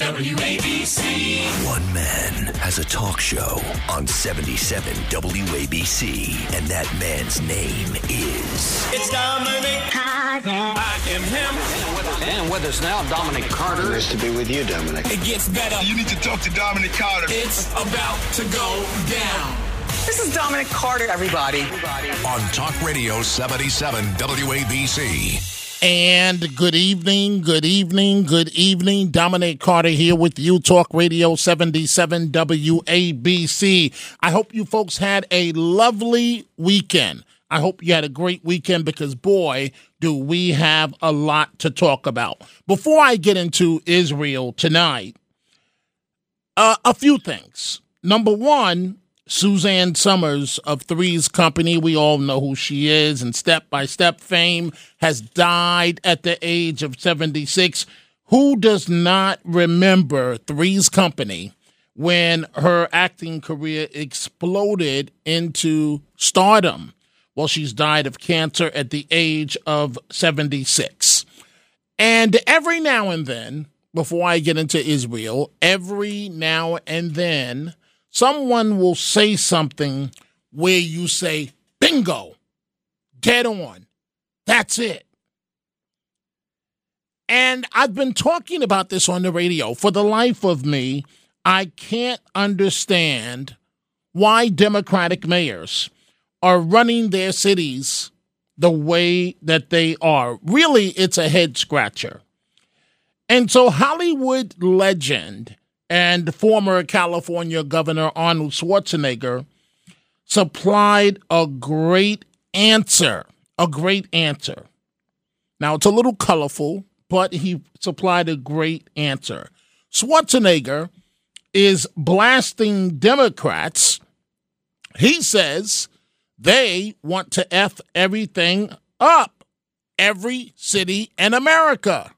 WABC. One man has a talk show on 77 WABC, and that man's name is. It's Dominic Carter. I am him. And with us now, Dominic Carter. Nice to be with you, Dominic. It gets better. You need to talk to Dominic Carter. It's about to go down. This is Dominic Carter, everybody. on Talk Radio 77 WABC. And good evening, good evening, good evening. Dominic Carter here with you, Talk Radio 77 WABC. I hope you folks had a lovely weekend. I hope you had a great weekend because, boy, do we have a lot to talk about. Before I get into Israel tonight, uh, a few things. Number one, Suzanne Somers of Three's Company, we all know who she is, and Step by Step fame, has died at the age of 76. Who does not remember Three's Company when her acting career exploded into stardom? Well, she's died of cancer at the age of 76. And every now and then, before I get into Israel, every now and then, someone will say something where you say, bingo, dead on. That's it. And I've been talking about this on the radio. For the life of me, I can't understand why Democratic mayors are running their cities the way that they are. Really, it's a head scratcher. And so, Hollywood legend and former California Governor Arnold Schwarzenegger supplied a great answer. A great answer. Now, it's a little colorful, but he supplied a great answer. Schwarzenegger is blasting Democrats. He says they want to F everything up, every city in America.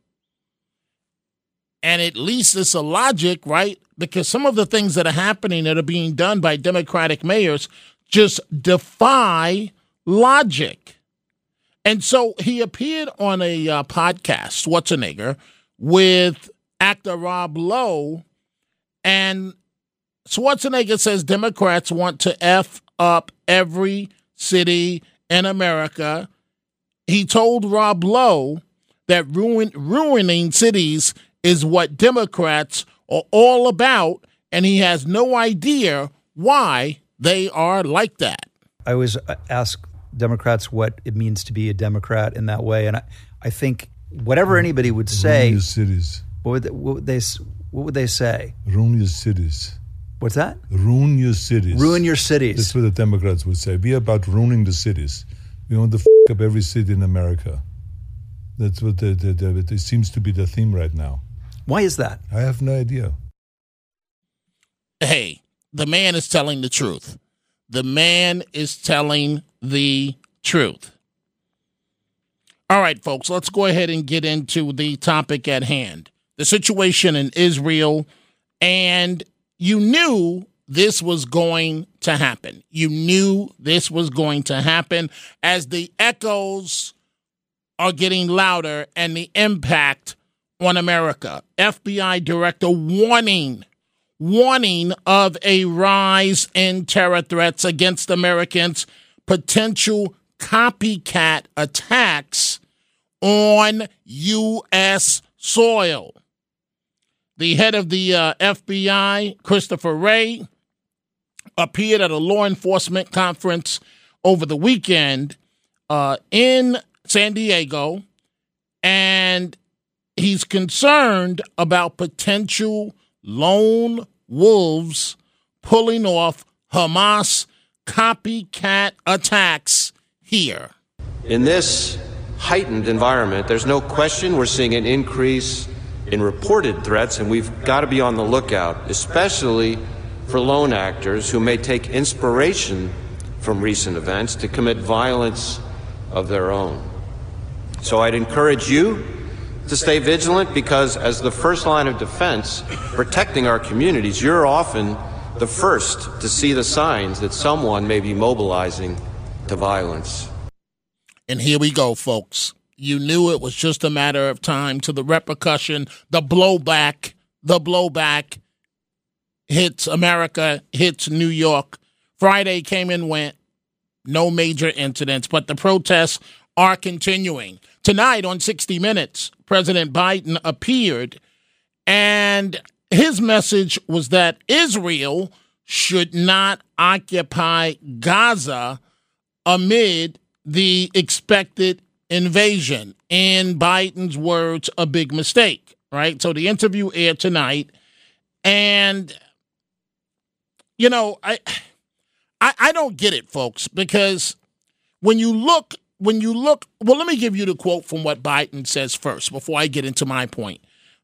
And at least it's a logic, right? Because some of the things that are happening that are being done by Democratic mayors just defy logic. And so he appeared on a uh, podcast, Schwarzenegger, with actor Rob Lowe. And Schwarzenegger says Democrats want to F up every city in America. He told Rob Lowe that ruin, ruining cities is what Democrats are all about, and he has no idea why they are like that. I always ask Democrats what it means to be a Democrat in that way, and I, I think whatever anybody would say, Ruin your cities. what would, they, what would they what would they say? Ruin your cities. What's that? Ruin your cities. Ruin your cities. That's cities. what the Democrats would say. Be about ruining the cities. We want to f- up every city in America. That's what the, the, the, it seems to be the theme right now. Why is that? I have no idea. hey, the man is telling the truth. The man is telling the truth. All right, folks, let's go ahead and get into the topic at hand the situation in Israel. And you knew this was going to happen. You knew this was going to happen as the echoes are getting louder and the impact on America. FBI director warning warning of a rise in terror threats against Americans, potential copycat attacks on U.S. soil. The head of the uh, FBI, Christopher Wray, appeared at a law enforcement conference over the weekend uh, in San Diego, and he's concerned about potential lone wolves pulling off Hamas copycat attacks here. In this heightened environment, there's no question we're seeing an increase in reported threats, and we've got to be on the lookout, especially for lone actors who may take inspiration from recent events to commit violence of their own. So I'd encourage you to stay vigilant because, as the first line of defense, protecting our communities, you're often the first to see the signs that someone may be mobilizing to violence. And here we go, folks. You knew it was just a matter of time to the repercussion, the blowback the blowback hits America, hits New York. Friday came and went, no major incidents, but the protests are continuing. Tonight on 60 Minutes, President Biden appeared, and his message was that Israel should not occupy Gaza amid the expected invasion. In Biden's words, a big mistake, right? So the interview aired tonight, and you know, I, I, I don't get it, folks, because when you look, when you look, well, let me give you the quote from what Biden says first before I get into my point.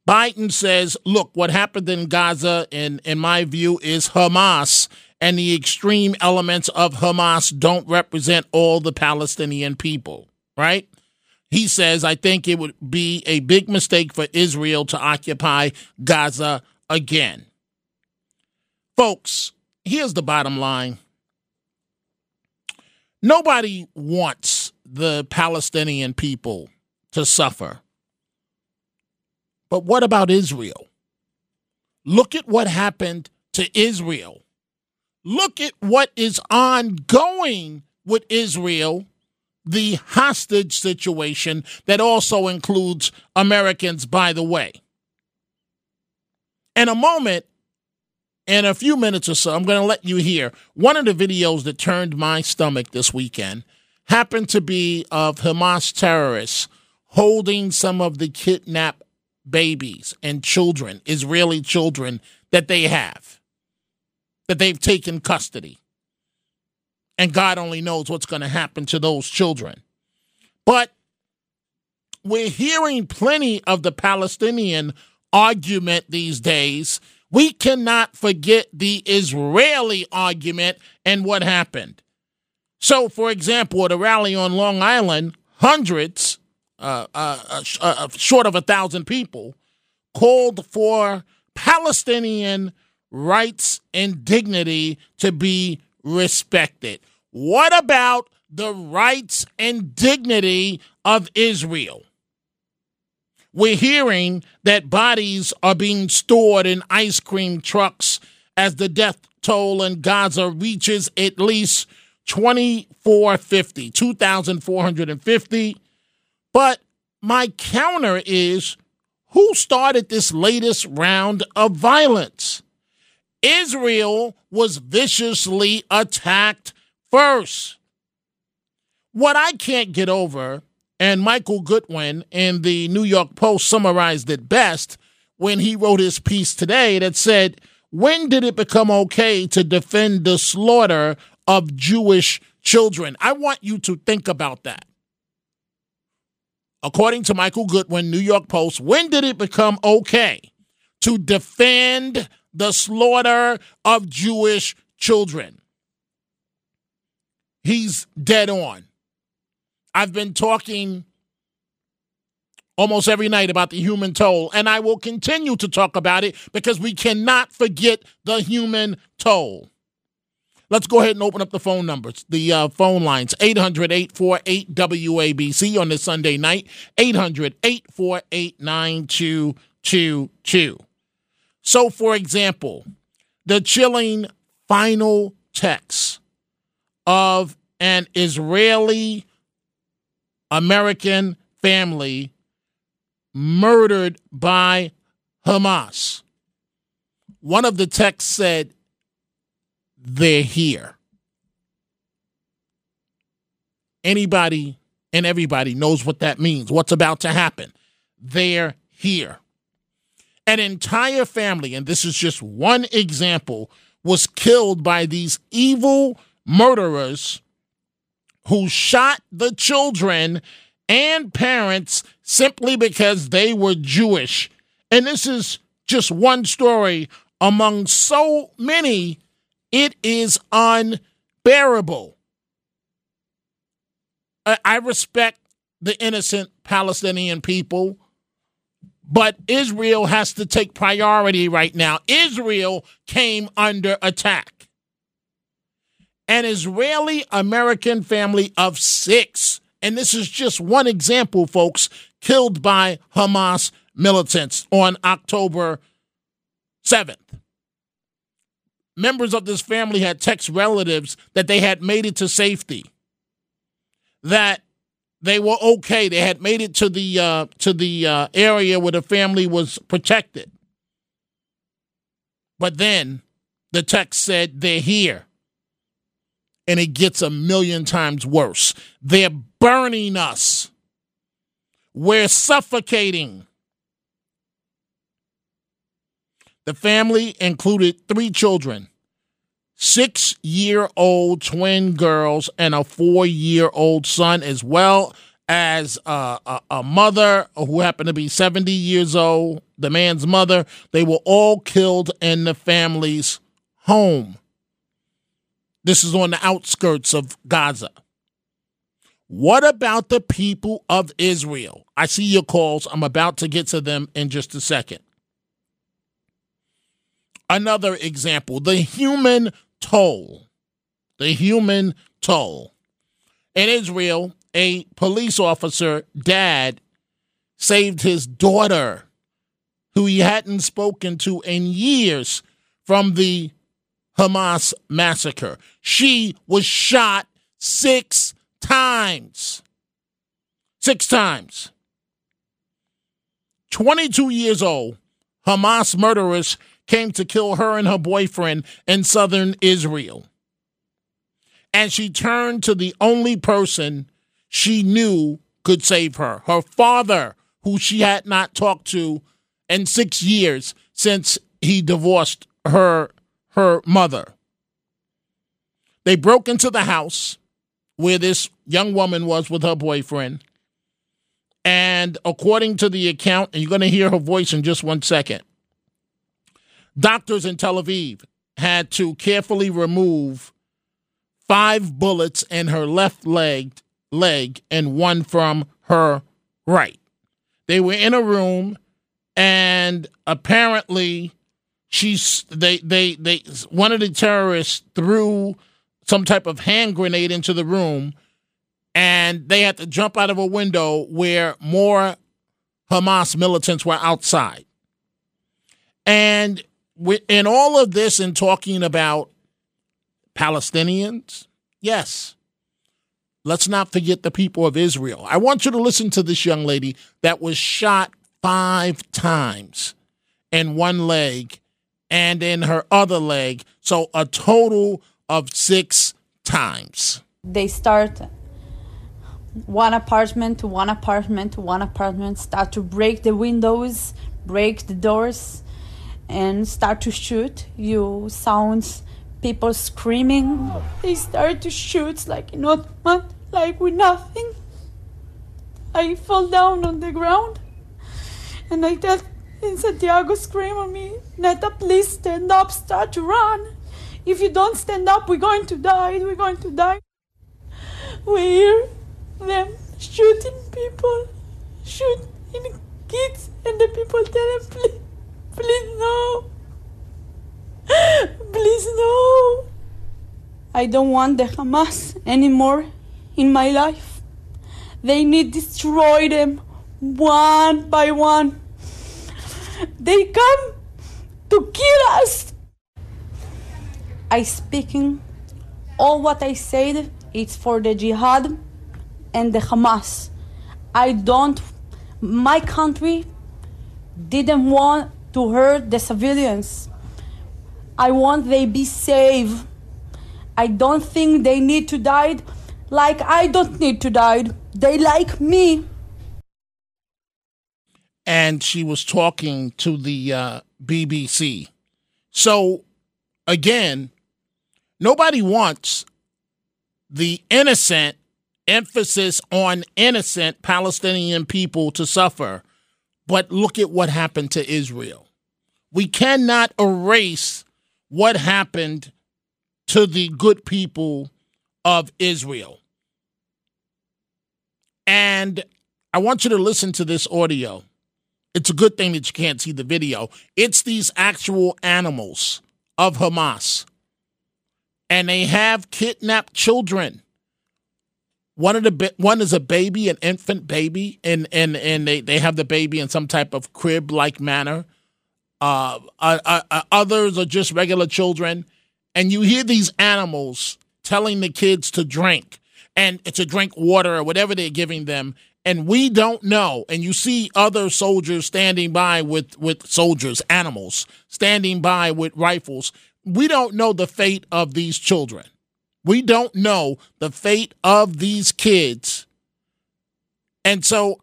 Biden says, look, what happened in Gaza, in, in my view, is Hamas, and the extreme elements of Hamas don't represent all the Palestinian people, right? He says, I think it would be a big mistake for Israel to occupy Gaza again. Folks, here's the bottom line nobody wants the Palestinian people to suffer. But what about Israel? Look at what happened to Israel. Look at what is ongoing with Israel, the hostage situation that also includes Americans, by the way. In a moment, in a few minutes or so, I'm going to let you hear one of the videos that turned my stomach this weekend happened to be of Hamas terrorists holding some of the kidnapped babies and children, Israeli children that they have, that they've taken custody. And God only knows what's going to happen to those children. But we're hearing plenty of the Palestinian argument these days we cannot forget the Israeli argument and what happened. So, for example, at a rally on Long Island, hundreds, uh, uh, uh, uh, short of a thousand people, called for Palestinian rights and dignity to be respected. What about the rights and dignity of Israel? We're hearing that bodies are being stored in ice cream trucks as the death toll in Gaza reaches at least 2450, 2450. But my counter is who started this latest round of violence? Israel was viciously attacked first. What I can't get over and Michael Goodwin in the New York Post summarized it best when he wrote his piece today that said, When did it become okay to defend the slaughter of Jewish children? I want you to think about that. According to Michael Goodwin, New York Post, when did it become okay to defend the slaughter of Jewish children? He's dead on. I've been talking almost every night about the human toll, and I will continue to talk about it because we cannot forget the human toll. Let's go ahead and open up the phone numbers, the uh, phone lines 800 848 WABC on this Sunday night, 800 848 9222. So, for example, the chilling final text of an Israeli American family murdered by Hamas. One of the texts said, They're here. Anybody and everybody knows what that means, what's about to happen. They're here. An entire family, and this is just one example, was killed by these evil murderers who shot the children and parents simply because they were Jewish. And this is just one story among so many. It is unbearable. I respect the innocent Palestinian people, but Israel has to take priority right now. Israel came under attack an Israeli American family of six, and this is just one example, folks, killed by Hamas militants on October 7th. Members of this family had text relatives that they had made it to safety, that they were okay. They had made it to the uh, to the uh, area where the family was protected. But then the text said they're here. And it gets a million times worse. They're burning us. We're suffocating. The family included three children six year old twin girls and a four year old son, as well as uh, a, a, mother who happened to be 70 years old, the man's mother. They were all killed in the family's home. This is on the outskirts of Gaza. What about the people of Israel? I see your calls. I'm about to get to them in just a second. Another example the human toll. The human toll. In Israel, a police officer, dad, saved his daughter, who he hadn't spoken to in years, from the Hamas massacre. She was shot six times. Six times. 22 years old, Hamas murderers came to kill her and her boyfriend in southern Israel. And she turned to the only person she knew could save her her father, who she had not talked to in six years since he divorced her her mother. They broke into the house where this young woman was with her boyfriend. And according to the account, and you're going to hear her voice in just one second, doctors in Tel Aviv had to carefully remove five bullets in her left leg, leg and one from her right. They were in a room, and apparently she's they they they one of the terrorists threw some type of hand grenade into the room and they had to jump out of a window where more Hamas militants were outside. And in all of this and talking about Palestinians, yes, let's not forget the people of Israel. I want you to listen to this young lady that was shot five times in one leg and in her other leg. So a total of six times. They start one apartment to one apartment to one apartment, start to break the windows, break the doors, and start to shoot. You sounds people screaming. They start to shoot like not like with nothing. I fall down on the ground and I tell and Santiago scream at me, Neta, please stand up, start to run. If you don't stand up, we're going to die, we're going to die. We hear them shooting people, shooting kids, and the people tell them, please, please no. Please no. I don't want the Hamas anymore in my life. They need destroy them one by one. They come to kill us. I speaking all what I said it's for the jihad and the Hamas. I don't my country didn't want to hurt the civilians. I want they be safe. I don't think they need to die like I don't need to die. They like me and she was talking to the uh, BBC. So, again, nobody wants the innocent, emphasis on innocent Palestinian people to suffer. But look at what happened to Israel. We cannot erase what happened to the good people of Israel. And I want you to listen to this audio. It's a good thing that you can't see the video. It's these actual animals of Hamas. And they have kidnapped children. One of the one is a baby, an infant baby, and and and they, they have the baby in some type of crib like manner. Uh, uh, uh, uh, others are just regular children. And you hear these animals telling the kids to drink and to drink water or whatever they're giving them. And we don't know. And you see other soldiers standing by with, with soldiers, animals, standing by with rifles. We don't know the fate of these children. We don't know the fate of these kids. And so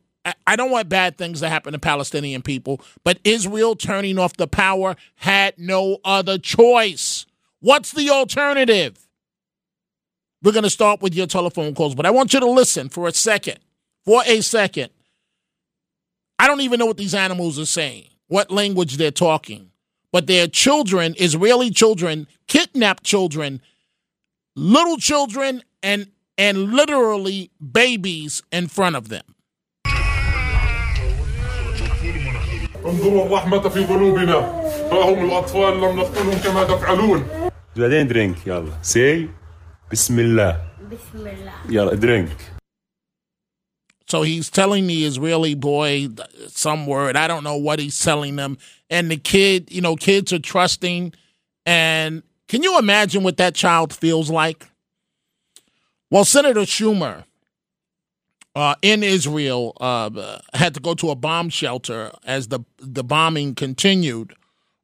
I don't want bad things to happen to Palestinian people, but Israel turning off the power had no other choice. What's the alternative? We're going to start with your telephone calls, but I want you to listen for a second. For a second. I don't even know what these animals are saying, what language they're talking, but they're children, Israeli children, kidnapped children, little children, and and literally babies in front of them. انظروا الرحمة في قلوبنا ها هم الأطفال لم نقتلهم كما تفعلون بعدين درينك يلا سي بسم الله بسم الله يلا درينك So he's telling the Israeli boy some word. I don't know what he's telling them. And the kid, you know, kids are trusting. And can you imagine what that child feels like? Well, Senator Schumer uh, in Israel uh, had to go to a bomb shelter as the the bombing continued.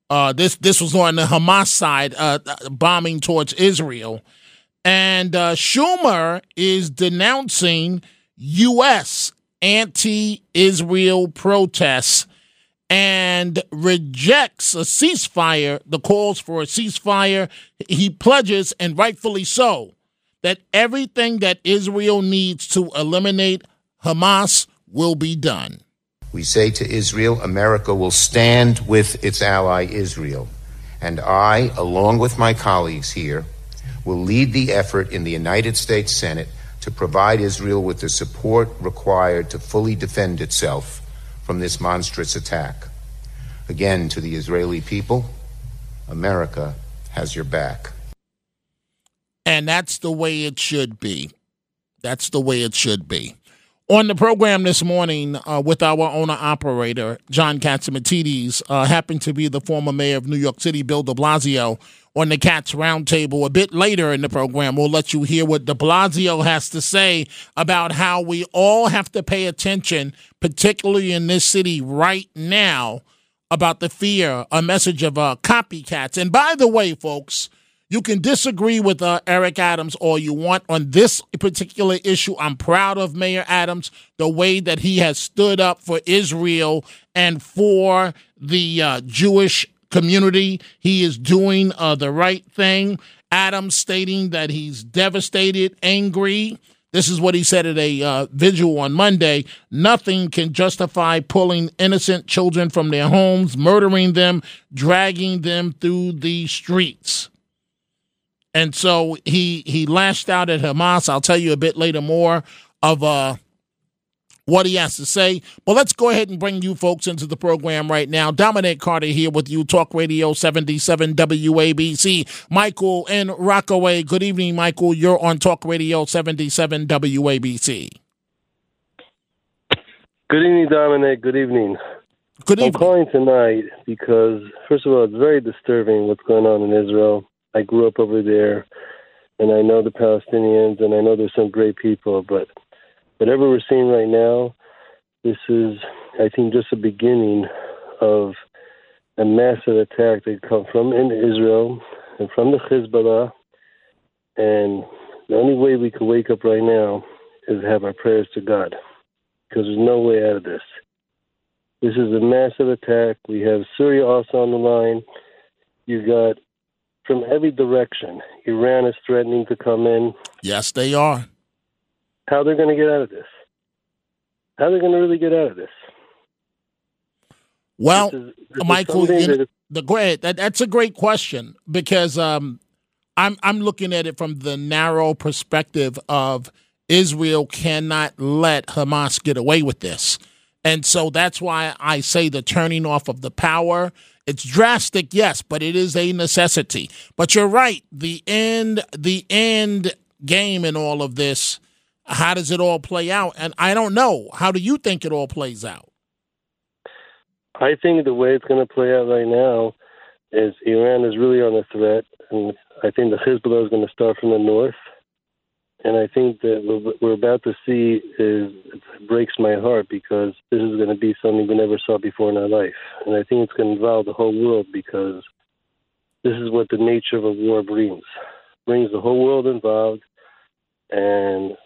Uh, this this was on the Hamas side, uh, bombing towards Israel, and uh, Schumer is denouncing U.S. anti-Israel protests and rejects a ceasefire, the calls for a ceasefire. He pledges, and rightfully so, that everything that Israel needs to eliminate Hamas will be done. We say to Israel, America will stand with its ally Israel. And I, along with my colleagues here, will lead the effort in the United States Senate to provide Israel with the support required to fully defend itself from this monstrous attack. Again, to the Israeli people, America has your back. And that's the way it should be. That's the way it should be. On the program this morning uh, with our owner operator, John Catsimatidis, uh, happened to be the former mayor of New York City, Bill de Blasio, on the Cats Roundtable. A bit later in the program, we'll let you hear what de Blasio has to say about how we all have to pay attention, particularly in this city right now, about the fear, a message of uh, copycats. And by the way, folks, you can disagree with uh, Eric Adams all you want on this particular issue. I'm proud of Mayor Adams, the way that he has stood up for Israel and for the uh, Jewish community. He is doing uh, the right thing. Adams stating that he's devastated, angry. This is what he said at a uh, vigil on Monday. Nothing can justify pulling innocent children from their homes, murdering them, dragging them through the streets. And so he he lashed out at Hamas. I'll tell you a bit later more of uh what he has to say. But let's go ahead and bring you folks into the program right now. Dominic Carter here with you, Talk Radio 77 WABC. Michael in Rockaway. Good evening, Michael. You're on Talk Radio 77 WABC. Good evening, Dominic. Good evening. Good evening. I'm calling tonight because, first of all, it's very disturbing what's going on in Israel. I grew up over there, and I know the Palestinians, and I know there's some great people. But whatever we're seeing right now, this is, I think, just the beginning of a massive attack that come from in Israel and from the Hezbollah. And the only way we could wake up right now is have our prayers to God, because there's no way out of this. This is a massive attack. We have Syria also on the line. You got from every direction. Iran is threatening to come in. Yes, they are. How they're going to get out of this? How they're they going to really get out of this? Well, This is- this Michael, you know, the great that, that's a great question because um, I'm I'm looking at it from the narrow perspective of Israel cannot let Hamas get away with this, and so that's why I say the turning off of the power. It's drastic, yes, but it is a necessity. But you're right. The end, the end game in all of this. How does it all play out? And I don't know. How do you think it all plays out? I think the way it's going to play out right now is Iran is really on the threat, and I think the Hezbollah is going to start from the north. And I think that what we're about to see is it breaks my heart because this is going to be something we never saw before in our life, and I think it's going to involve the whole world because this is what the nature of a war brings. Brings the whole world involved, and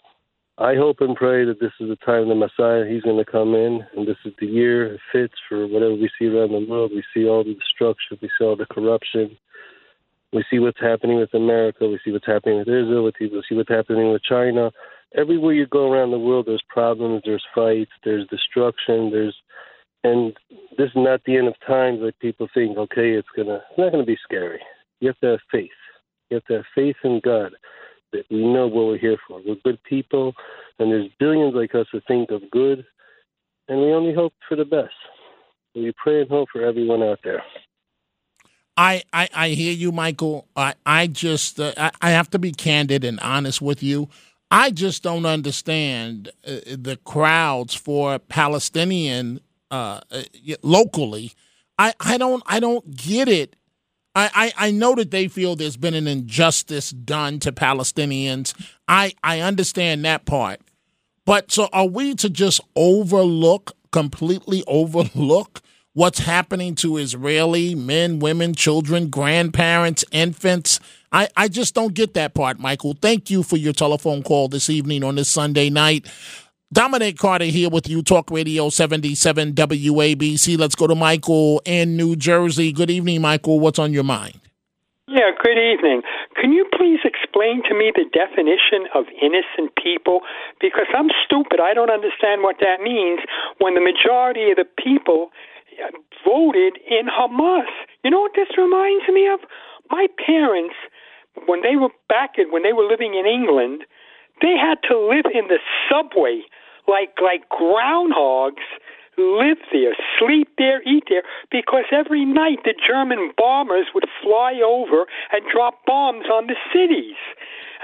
I hope and pray that this is the time the Messiah he's going to come in, and this is the year it fits for whatever we see around the world. We see all the destruction, we see all the corruption, we see what's happening with America, we see what's happening with Israel, we see what's happening with China. Everywhere you go around the world, there's problems, there's fights, there's destruction, there's and this is not the end of times like people think, okay, it's gonna it's not gonna be scary. You have to have faith. You have to have faith in God that we know what we're here for. We're good people, and there's billions like us who think of good, and we only hope for the best. We pray and hope for everyone out there. I, I, I hear you, Michael. I, I just uh, I, I have to be candid and honest with you. I just don't understand uh, the crowds for Palestinian uh, uh locally. I, I don't I don't get it I, I, I know that they feel there's been an injustice done to Palestinians. I, I understand that part. But so are we to just overlook, completely overlook what's happening to Israeli men, women, children, grandparents, infants? I, I just don't get that part, Michael. Thank you for your telephone call this evening on this Sunday night. Dominic Carter here with you, Talk Radio 77 WABC. Let's go to Michael in New Jersey. Good evening, Michael. What's on your mind? Yeah, good evening. Can you please explain to me the definition of innocent people? Because I'm stupid. I don't understand what that means when the majority of the people Um, voted in Hamas. You know what this reminds me of? My parents, when they were back in, when they were living in England, they had to live in the subway like like groundhogs live there, sleep there, eat there, because every night the German bombers would fly over and drop bombs on the cities.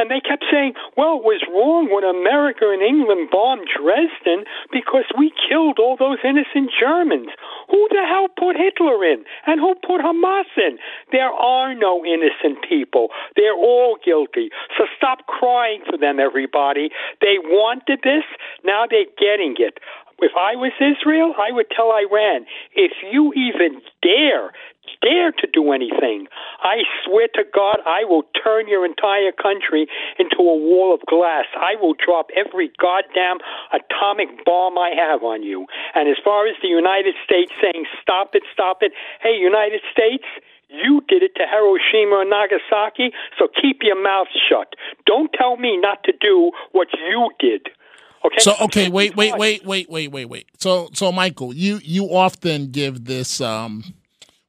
And they kept saying, well, it was wrong when America and England bombed Dresden because we killed all those innocent Germans. Who the hell put Hitler in? And who put Hamas in? There are no innocent people. They're all guilty. So stop crying for them, everybody. They wanted this. Now they're getting it. If I was Israel, I would tell Iran, if you even dare, dare to do anything, I swear to God, I will turn your entire country into a wall of glass. I will drop every goddamn atomic bomb I have on you. And as far as the United States saying, stop it, stop it, hey, United States, you did it to Hiroshima and Nagasaki, so keep your mouth shut. Don't tell me not to do what you did. Okay. So okay, wait, wait, wait, wait, wait, wait, wait. So so Michael, you you often give this um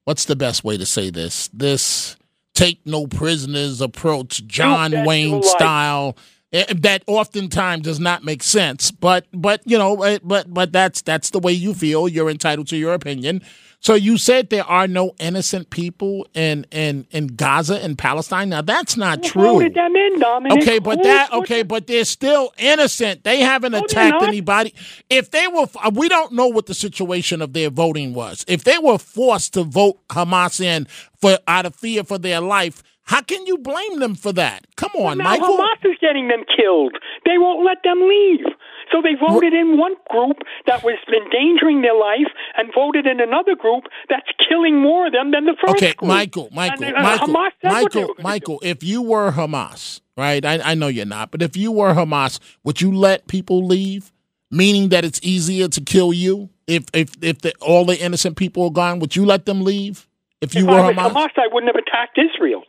what's the best way to say this? This take no prisoners approach, John Wayne style. Eh, that oftentimes does not make sense, but but you know, eh, but but that's that's the way you feel. You're entitled to your opinion. So you said there are no innocent people in in in Gaza and Palestine. Now that's not true. Voted them in, Dominic. Okay, but that okay, but they're still innocent. They haven't No, attacked anybody. If they were, we don't know what the situation of their voting was. If they were forced to vote Hamas in for out of fear for their life, how can you blame them for that? Come on, now Michael. Hamas is getting them killed. They won't let them leave. So they voted in one group that was endangering their life and voted in another group that's killing more of them than the first Okay, group. Michael, Michael, And, uh, Michael, Hamas Michael, Michael. If you were Hamas, right? I, I know you're not, but if you were Hamas, would you let people leave? Meaning that it's easier to kill you if if if the, all the innocent people are gone. Would you let them leave if you if were I was Hamas? Hamas, I wouldn't have attacked Israel.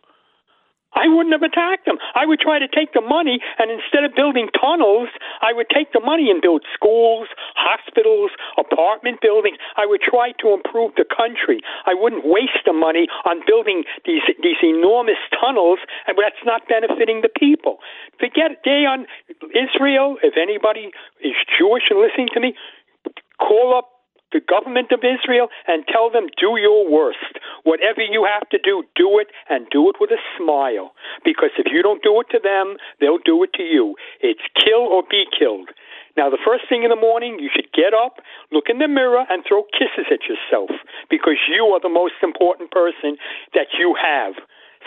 I wouldn't have attacked them. I would try to take the money, and instead of building tunnels, I would take the money and build schools, hospitals, apartment buildings. I would try to improve the country. I wouldn't waste the money on building these these enormous tunnels, and that's not benefiting the people. Forget. Day on Israel. If anybody is Jewish and listening to me, call up the government of Israel and tell them, do your worst. Whatever you have to do, do it and do it with a smile. Because if you don't do it to them, they'll do it to you. It's kill or be killed. Now, the first thing in the morning, you should get up, look in the mirror, and throw kisses at yourself because you are the most important person that you have.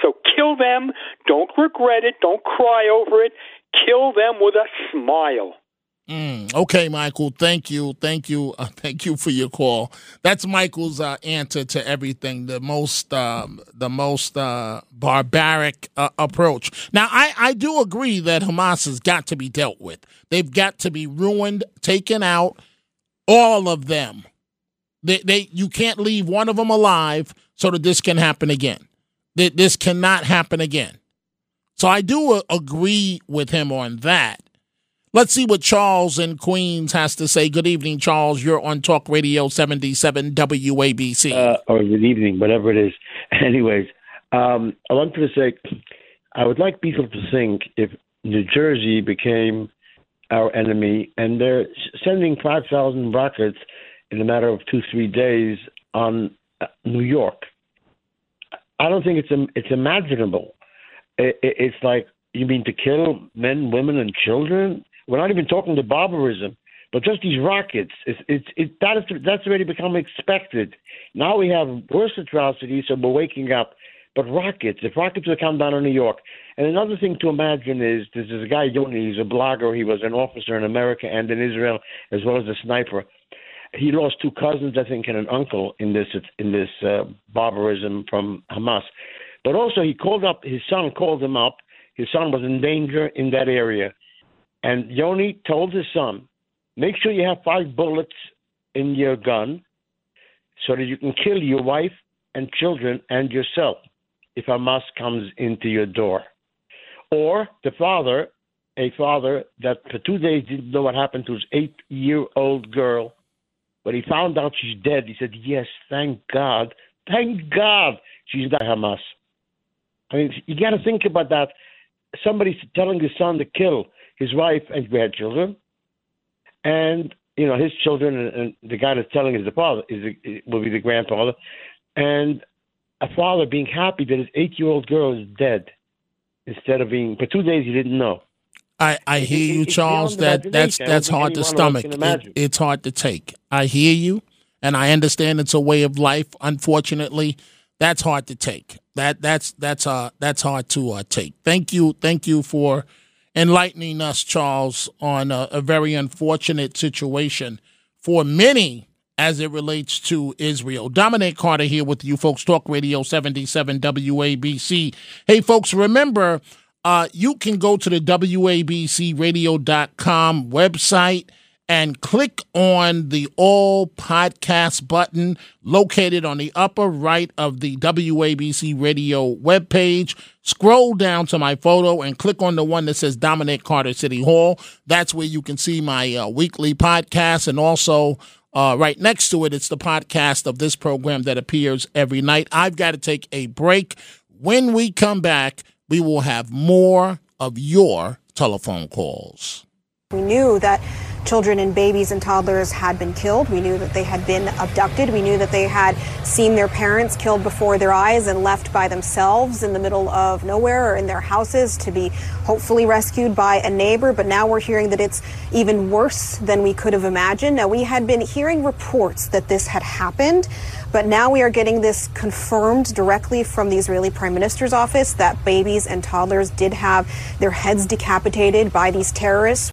So kill them. Don't regret it. Don't cry over it. Kill them with a smile. Mm, okay, Michael. Thank you, thank you, uh, thank you for your call. That's Michael's uh, answer to everything. The most, um, the most uh, barbaric uh, approach. Now, I, I do agree that Hamas has got to be dealt with. They've got to be ruined, taken out, all of them. They, they, you can't leave one of them alive so that this can happen again. That this cannot happen again. So I do uh, agree with him on that. Let's see what Charles in Queens has to say. Good evening, Charles. You're on Talk Radio 77 WABC. Uh, or good evening, whatever it is. Anyways, um, I wanted to say I would like people to think if New Jersey became our enemy and they're sending 5,000 rockets in a matter of two, three days on uh, New York. I don't think it's it's imaginable. It's like you mean to kill men, women, and children? We're not even talking the barbarism, but just these rockets. It's, it's, it, that is, that's already become expected. Now we have worse atrocities, so we're waking up. But rockets, if rockets would come down on New York. And another thing to imagine is there's a guy, he's a blogger. He was an officer in America and in Israel, as well as a sniper. He lost two cousins, I think, and an uncle in this in this uh, barbarism from Hamas. But also, he called up his son. Called him up. His son was in danger in that area. And Yoni told his son, make sure you have five bullets in your gun so that you can kill your wife and children and yourself if Hamas comes into your door. Or the father, a father that for two days didn't know what happened to his eight year old girl. When he found out she's dead, he said, Yes, thank God. Thank God she's not Hamas. I mean, you got to think about that. Somebody's telling his son to kill his wife and grandchildren, and you know his children, and, and the guy that's telling is the father is the, will be the grandfather, and a father being happy that his eight-year-old girl is dead instead of being for two days he didn't know. I, I hear you, Charles. That that's that's hard to stomach. It, it's hard to take. I hear you, and I understand it's a way of life. Unfortunately, that's hard to take. That that's that's uh that's hard to uh, take. Thank you, thank you for enlightening us, Charles, on a, a very unfortunate situation for many as it relates to Israel. Dominic Carter here with you folks, Talk Radio 77 WABC. Hey, folks, remember, uh, you can go to the WABCRadio.com website and click on the All Podcast button located on the upper right of the WABC Radio webpage. Scroll down to my photo and click on the one that says Dominic Carter City Hall. That's where you can see my uh, weekly podcast and also uh, right next to it, it's the podcast of this program that appears every night. I've got to take a break. When we come back, we will have more of your telephone calls. We knew that children and babies and toddlers had been killed. We knew that they had been abducted. We knew that they had seen their parents killed before their eyes and left by themselves in the middle of nowhere or in their houses to be hopefully rescued by a neighbor. But now we're hearing that it's even worse than we could have imagined. Now, we had been hearing reports that this had happened. But now we are getting this confirmed directly from the Israeli Prime Minister's office that babies and toddlers did have their heads decapitated by these terrorists.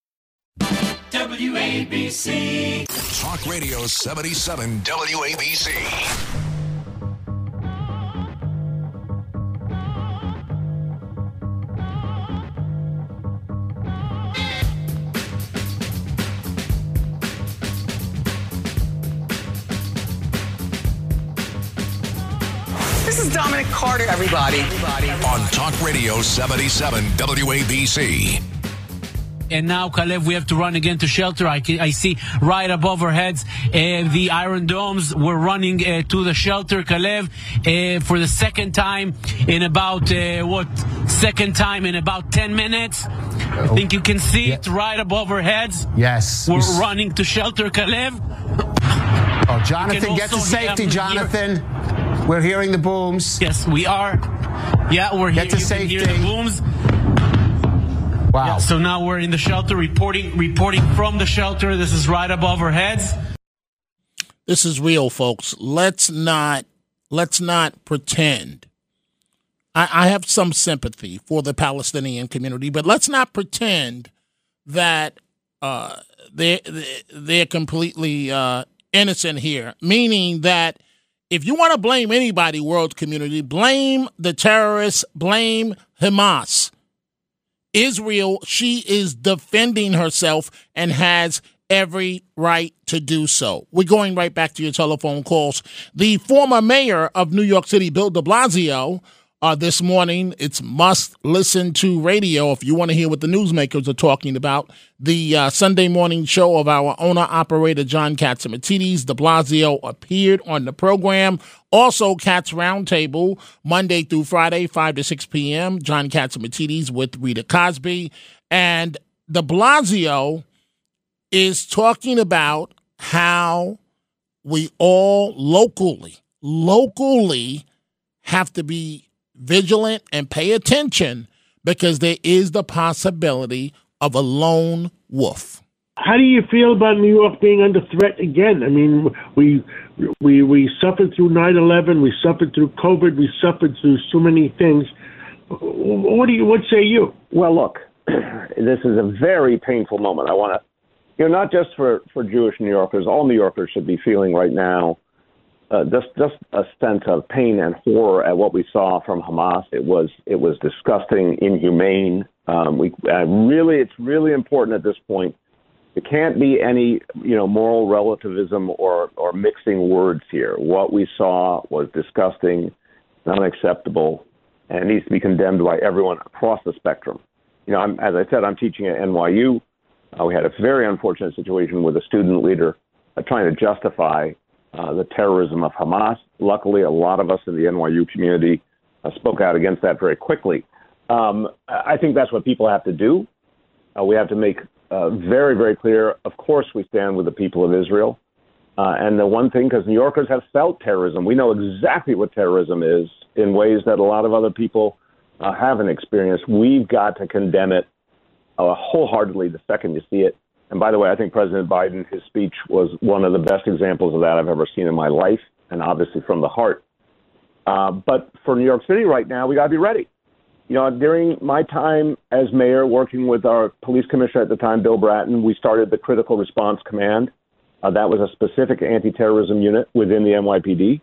WABC. Talk Radio 77 WABC. This is Dominic Carter, everybody. On Talk Radio 77 WABC. And now Kalev, we have to run again to shelter. I, can, I see right above our heads uh, the Iron Domes. We're running uh, to the shelter, Kalev, uh, for the second time in about uh, what? Second time in about ten minutes. I think you can see it right above our heads. Yes. We're running to shelter, Kalev. Oh, Jonathan, get to safety, um, hear- Jonathan. We're hearing the booms. Yes, we are. Yeah, we're Get here. to you can hear the booms. Wow. Yeah, so now we're in the shelter, reporting reporting from the shelter. This is right above our heads. This is real, folks. Let's not let's not pretend. I, I have some sympathy for the Palestinian community, but let's not pretend that uh, they they're completely uh, innocent here. Meaning that if you want to blame anybody, world community, blame the terrorists, blame Hamas. Israel, she is defending herself and has every right to do so. We're going right back to your telephone calls. The former mayor of New York City, Bill de Blasio, uh, this morning, it's must listen to radio if you want to hear what the newsmakers are talking about. The uh, Sunday morning show of our owner operator, John Catsimatidis, de Blasio appeared on the program. Also, Cats Roundtable, Monday through Friday, 5 to 6 p.m. John Catsimatidis with Rita Cosby. And de Blasio is talking about how we all locally, locally have to be vigilant and pay attention because there is the possibility of a lone wolf. How do you feel about New York being under threat again? I mean, we we we suffered through 9/11, we suffered through COVID, we suffered through so many things. What do you? What say you? Well, look, this is a very painful moment. I want to, you know, not just for for Jewish New Yorkers, all New Yorkers should be feeling right now. Uh, just just a sense of pain and horror at what we saw from Hamas. It was it was disgusting, inhumane. Um, we uh, really, it's really important at this point. There can't be any, you know, moral relativism or or mixing words here. What we saw was disgusting, unacceptable, and it needs to be condemned by everyone across the spectrum. You know, I'm, as I said, I'm teaching at NYU. Uh, we had a very unfortunate situation with a student leader uh, trying to justify uh, the terrorism of Hamas. Luckily, a lot of us in the NYU community uh, spoke out against that very quickly. Um, I think that's what people have to do. Uh, we have to make uh, very, very clear. Of course, we stand with the people of Israel. Uh, and the one thing, because New Yorkers have felt terrorism, we know exactly what terrorism is in ways that a lot of other people haven't experienced. We've got to condemn it wholeheartedly the second you see it. And by the way, I think President Biden, his speech was one of the best examples of that I've ever seen in my life, and obviously from the heart. Uh, but for New York City right now, we got to be ready. You know, during my time as mayor, working with our police commissioner at the time, Bill Bratton, we started the Critical Response Command. Uh, that was a specific anti-terrorism unit within the NYPD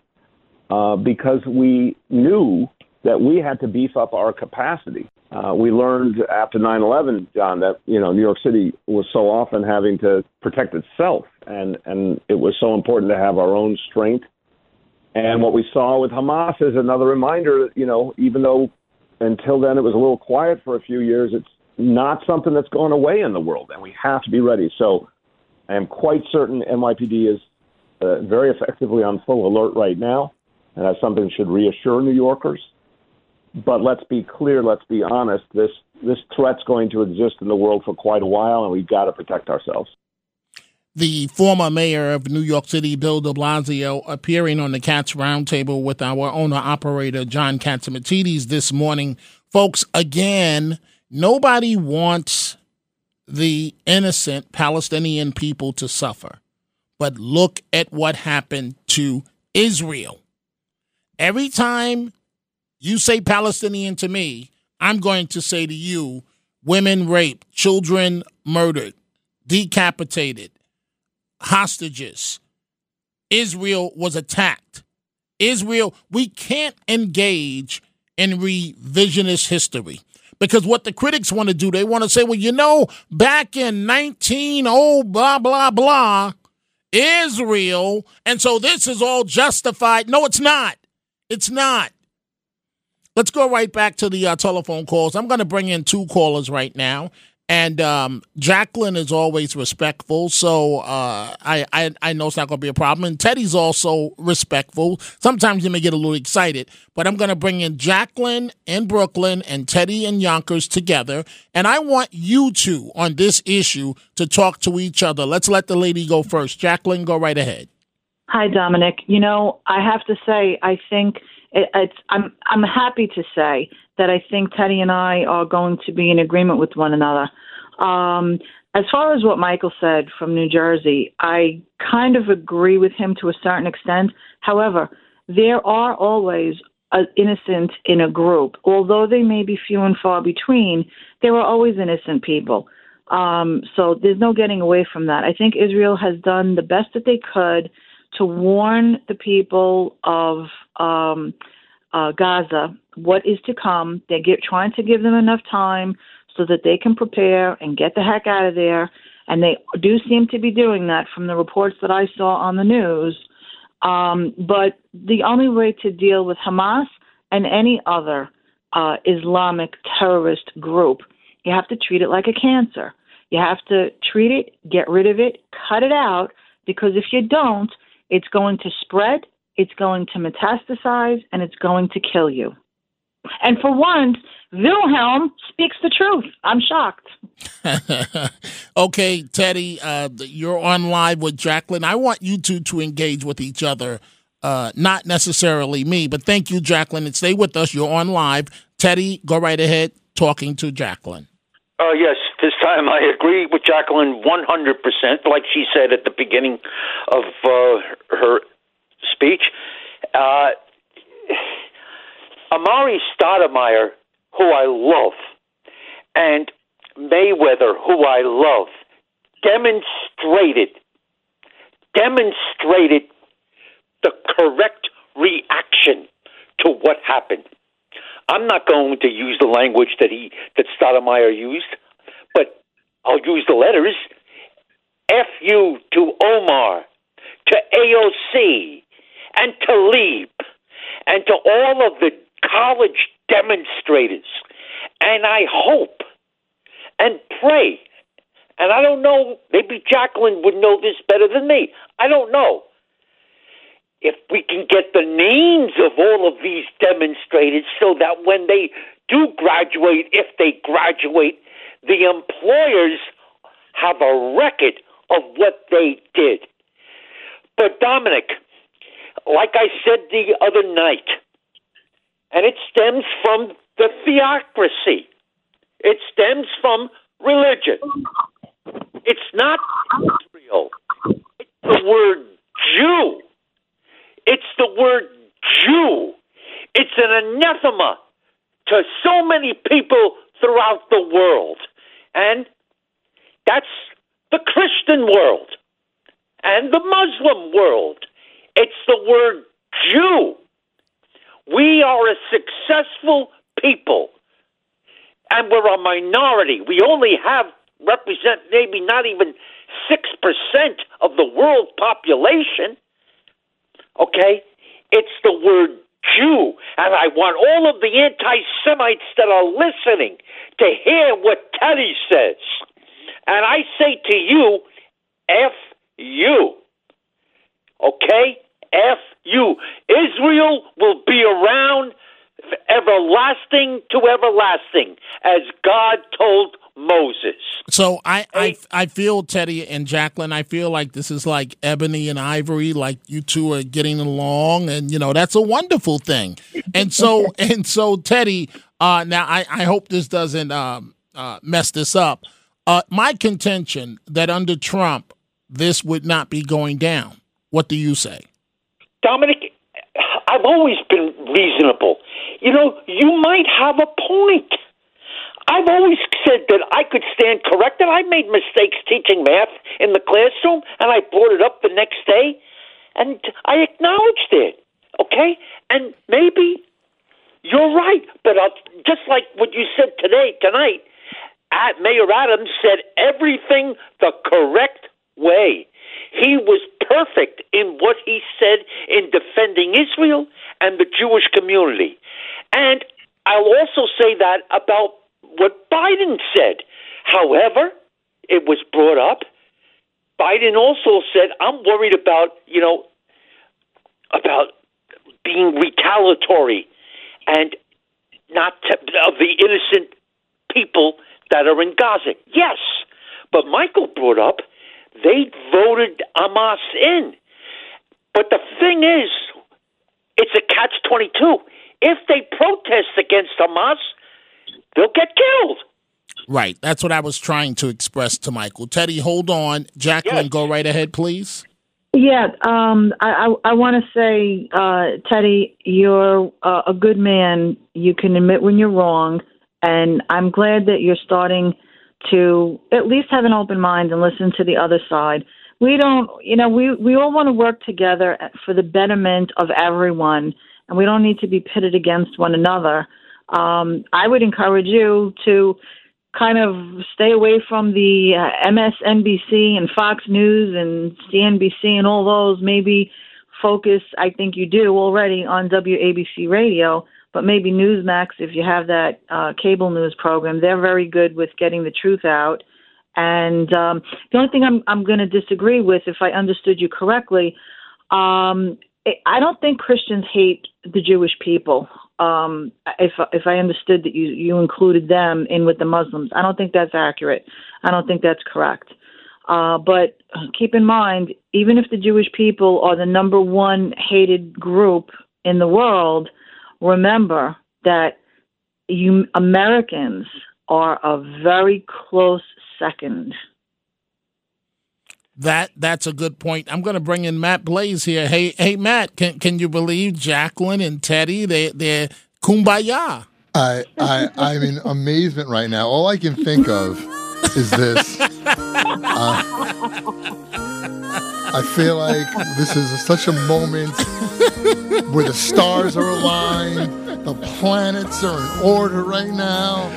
uh, because we knew that we had to beef up our capacity. Uh, we learned after 9/11, John, that you know New York City was so often having to protect itself, and and it was so important to have our own strength. And what we saw with Hamas is another reminder that you know even though until then it was a little quiet for a few years, it's not something that's going away in the world, and we have to be ready. So I am quite certain NYPD is uh, very effectively on full alert right now, and that's something that should reassure New Yorkers. But let's be clear, let's be honest. This this threat's going to exist in the world for quite a while, and we've got to protect ourselves. the former mayor of New York City, Bill de Blasio, appearing on the Cats Roundtable with our owner operator, John Catsimatidis, this morning. Folks, again, nobody wants the innocent Palestinian people to suffer. But look at what happened to Israel. Every time you say Palestinian to me, I'm going to say to you women raped, children murdered, decapitated, hostages. Israel was attacked. Israel, we can't engage in revisionist history because what the critics want to do, they want to say, well, you know, back in 19, oh, blah, blah, blah, Israel, and so this is all justified. No, it's not. It's not. Let's go right back to the uh, telephone calls. I'm going to bring in two callers right now. And um, Jacqueline is always respectful, so uh, I, I I know it's not going to be a problem. And Teddy's also respectful. Sometimes he may get a little excited, but I'm going to bring in Jacqueline in Brooklyn and Teddy and Yonkers together, and I want you two on this issue to talk to each other. Let's let the lady go first. Jacqueline, go right ahead. Hi, Dominic. You know, I have to say, I think it, it's. I'm. I'm happy to say that I think Teddy and I are going to be in agreement with one another. Um, as far as what Michael said from New Jersey, I kind of agree with him to a certain extent. However, there are always innocent in a group. Although they may be few and far between, there are always innocent people. Um, so there's no getting away from that. I think Israel has done the best that they could to warn the people of um, uh, Gaza what is to come. They're get, trying to give them enough time so that they can prepare and get the heck out of there. And they do seem to be doing that from the reports that I saw on the news. Um, but the only way to deal with Hamas and any other uh, Islamic terrorist group, you have to treat it like a cancer. You have to treat it, get rid of it, cut it out, because if you don't, it's going to spread, it's going to metastasize, and it's going to kill you. And for once, Wilhelm speaks the truth. I'm shocked. okay, Teddy, uh, you're on live with Jacqueline. I want you two to engage with each other, uh, not necessarily me, but thank you, Jacqueline, and stay with us. You're on live. Teddy, go right ahead talking to Jacqueline. Uh, yes, this time I agree with Jacqueline 100%, like she said at the beginning of uh, her speech. Uh, Amar'e Stoudemire, who I love, and Mayweather, who I love, demonstrated demonstrated the correct reaction to what happened. I'm not going to use the language that he that Stoudemire used, I'll use the letters. F U to Omar, to AOC, and to Tlaib, and to all of the college demonstrators. And I hope and pray, and I don't know, maybe Jacqueline would know this better than me. I don't know. If we can get the names of all of these demonstrators so that when they do graduate, if they graduate, the employers have a record of what they did. But Dominic, like I said the other night, and it stems from the theocracy. It stems from religion. It's not Israel. It's the word Jew. It's the word Jew. It's an anathema to so many people throughout the world. And that's the Christian world and the Muslim world. It's the word Jew. We are a successful people, and we're a minority. We only have represent maybe not even six percent of the world population. Okay, it's the word Jew, and I want all of the anti-Semites that are listening to hear what Teddy says. And I say to you, F you. Okay? F you. Israel will be around everlasting to everlasting, as God told Moses. So I, I I feel Teddy and Jacqueline. I feel like this is like ebony and ivory. Like you two are getting along, and you know that's a wonderful thing. And so and so Teddy. Uh, now I I hope this doesn't um, uh, mess this up. Uh, my contention that under Trump this would not be going down. What do you say? Dominic, I've always been reasonable. You know, you might have a point. I've always said that I could stand corrected. I made mistakes teaching math in the classroom, and I brought it up the next day, and I acknowledged it. Okay, and maybe you're right, but I'll, just like what you said today, tonight, uh, Mayor Adams said everything the correct way. He was perfect in what he said in defending Israel and the Jewish community. And I'll also say that about what Biden said. However, it was brought up. Biden also said, "I'm worried about you know about being retaliatory and not to, of the innocent people that are in Gaza." Yes, but Michael brought up they voted Hamas in. But the thing is, it's a catch 22. If they protest against Hamas, they'll get killed. Right. That's what I was trying to express to Michael. Teddy, hold on. Jacqueline, go right ahead, please. Yeah, um, I, I, I want to say, uh, Teddy, you're uh, a good man. You can admit when you're wrong, and I'm glad that you're starting to at least have an open mind and listen to the other side. We don't, you know, we we all want to work together for the betterment of everyone, and we don't need to be pitted against one another. Um, I would encourage you to kind of stay away from the uh, MSNBC and Fox News and CNBC and all those. Maybe focus, I think you do already, on WABC radio, but maybe Newsmax, if you have that uh, cable news program, they're very good with getting the truth out. And um, the only thing I'm, I'm going to disagree with, if I understood you correctly, um, I don't think Christians hate the Jewish people um, if if I understood that you you included them in with the Muslims. I don't think that's accurate. I don't think that's correct. Uh, but keep in mind, even if the Jewish people are the number one hated group in the world, remember that you Americans are a very close second. That that's a good point. I'm going to bring in Matt Blaze here. Hey, hey, Matt, can can you believe Jacqueline and Teddy? They they're kumbaya. I I I'm in amazement right now. All I can think of is this. Uh, I feel like this is such a moment where the stars are aligned, the planets are in order right now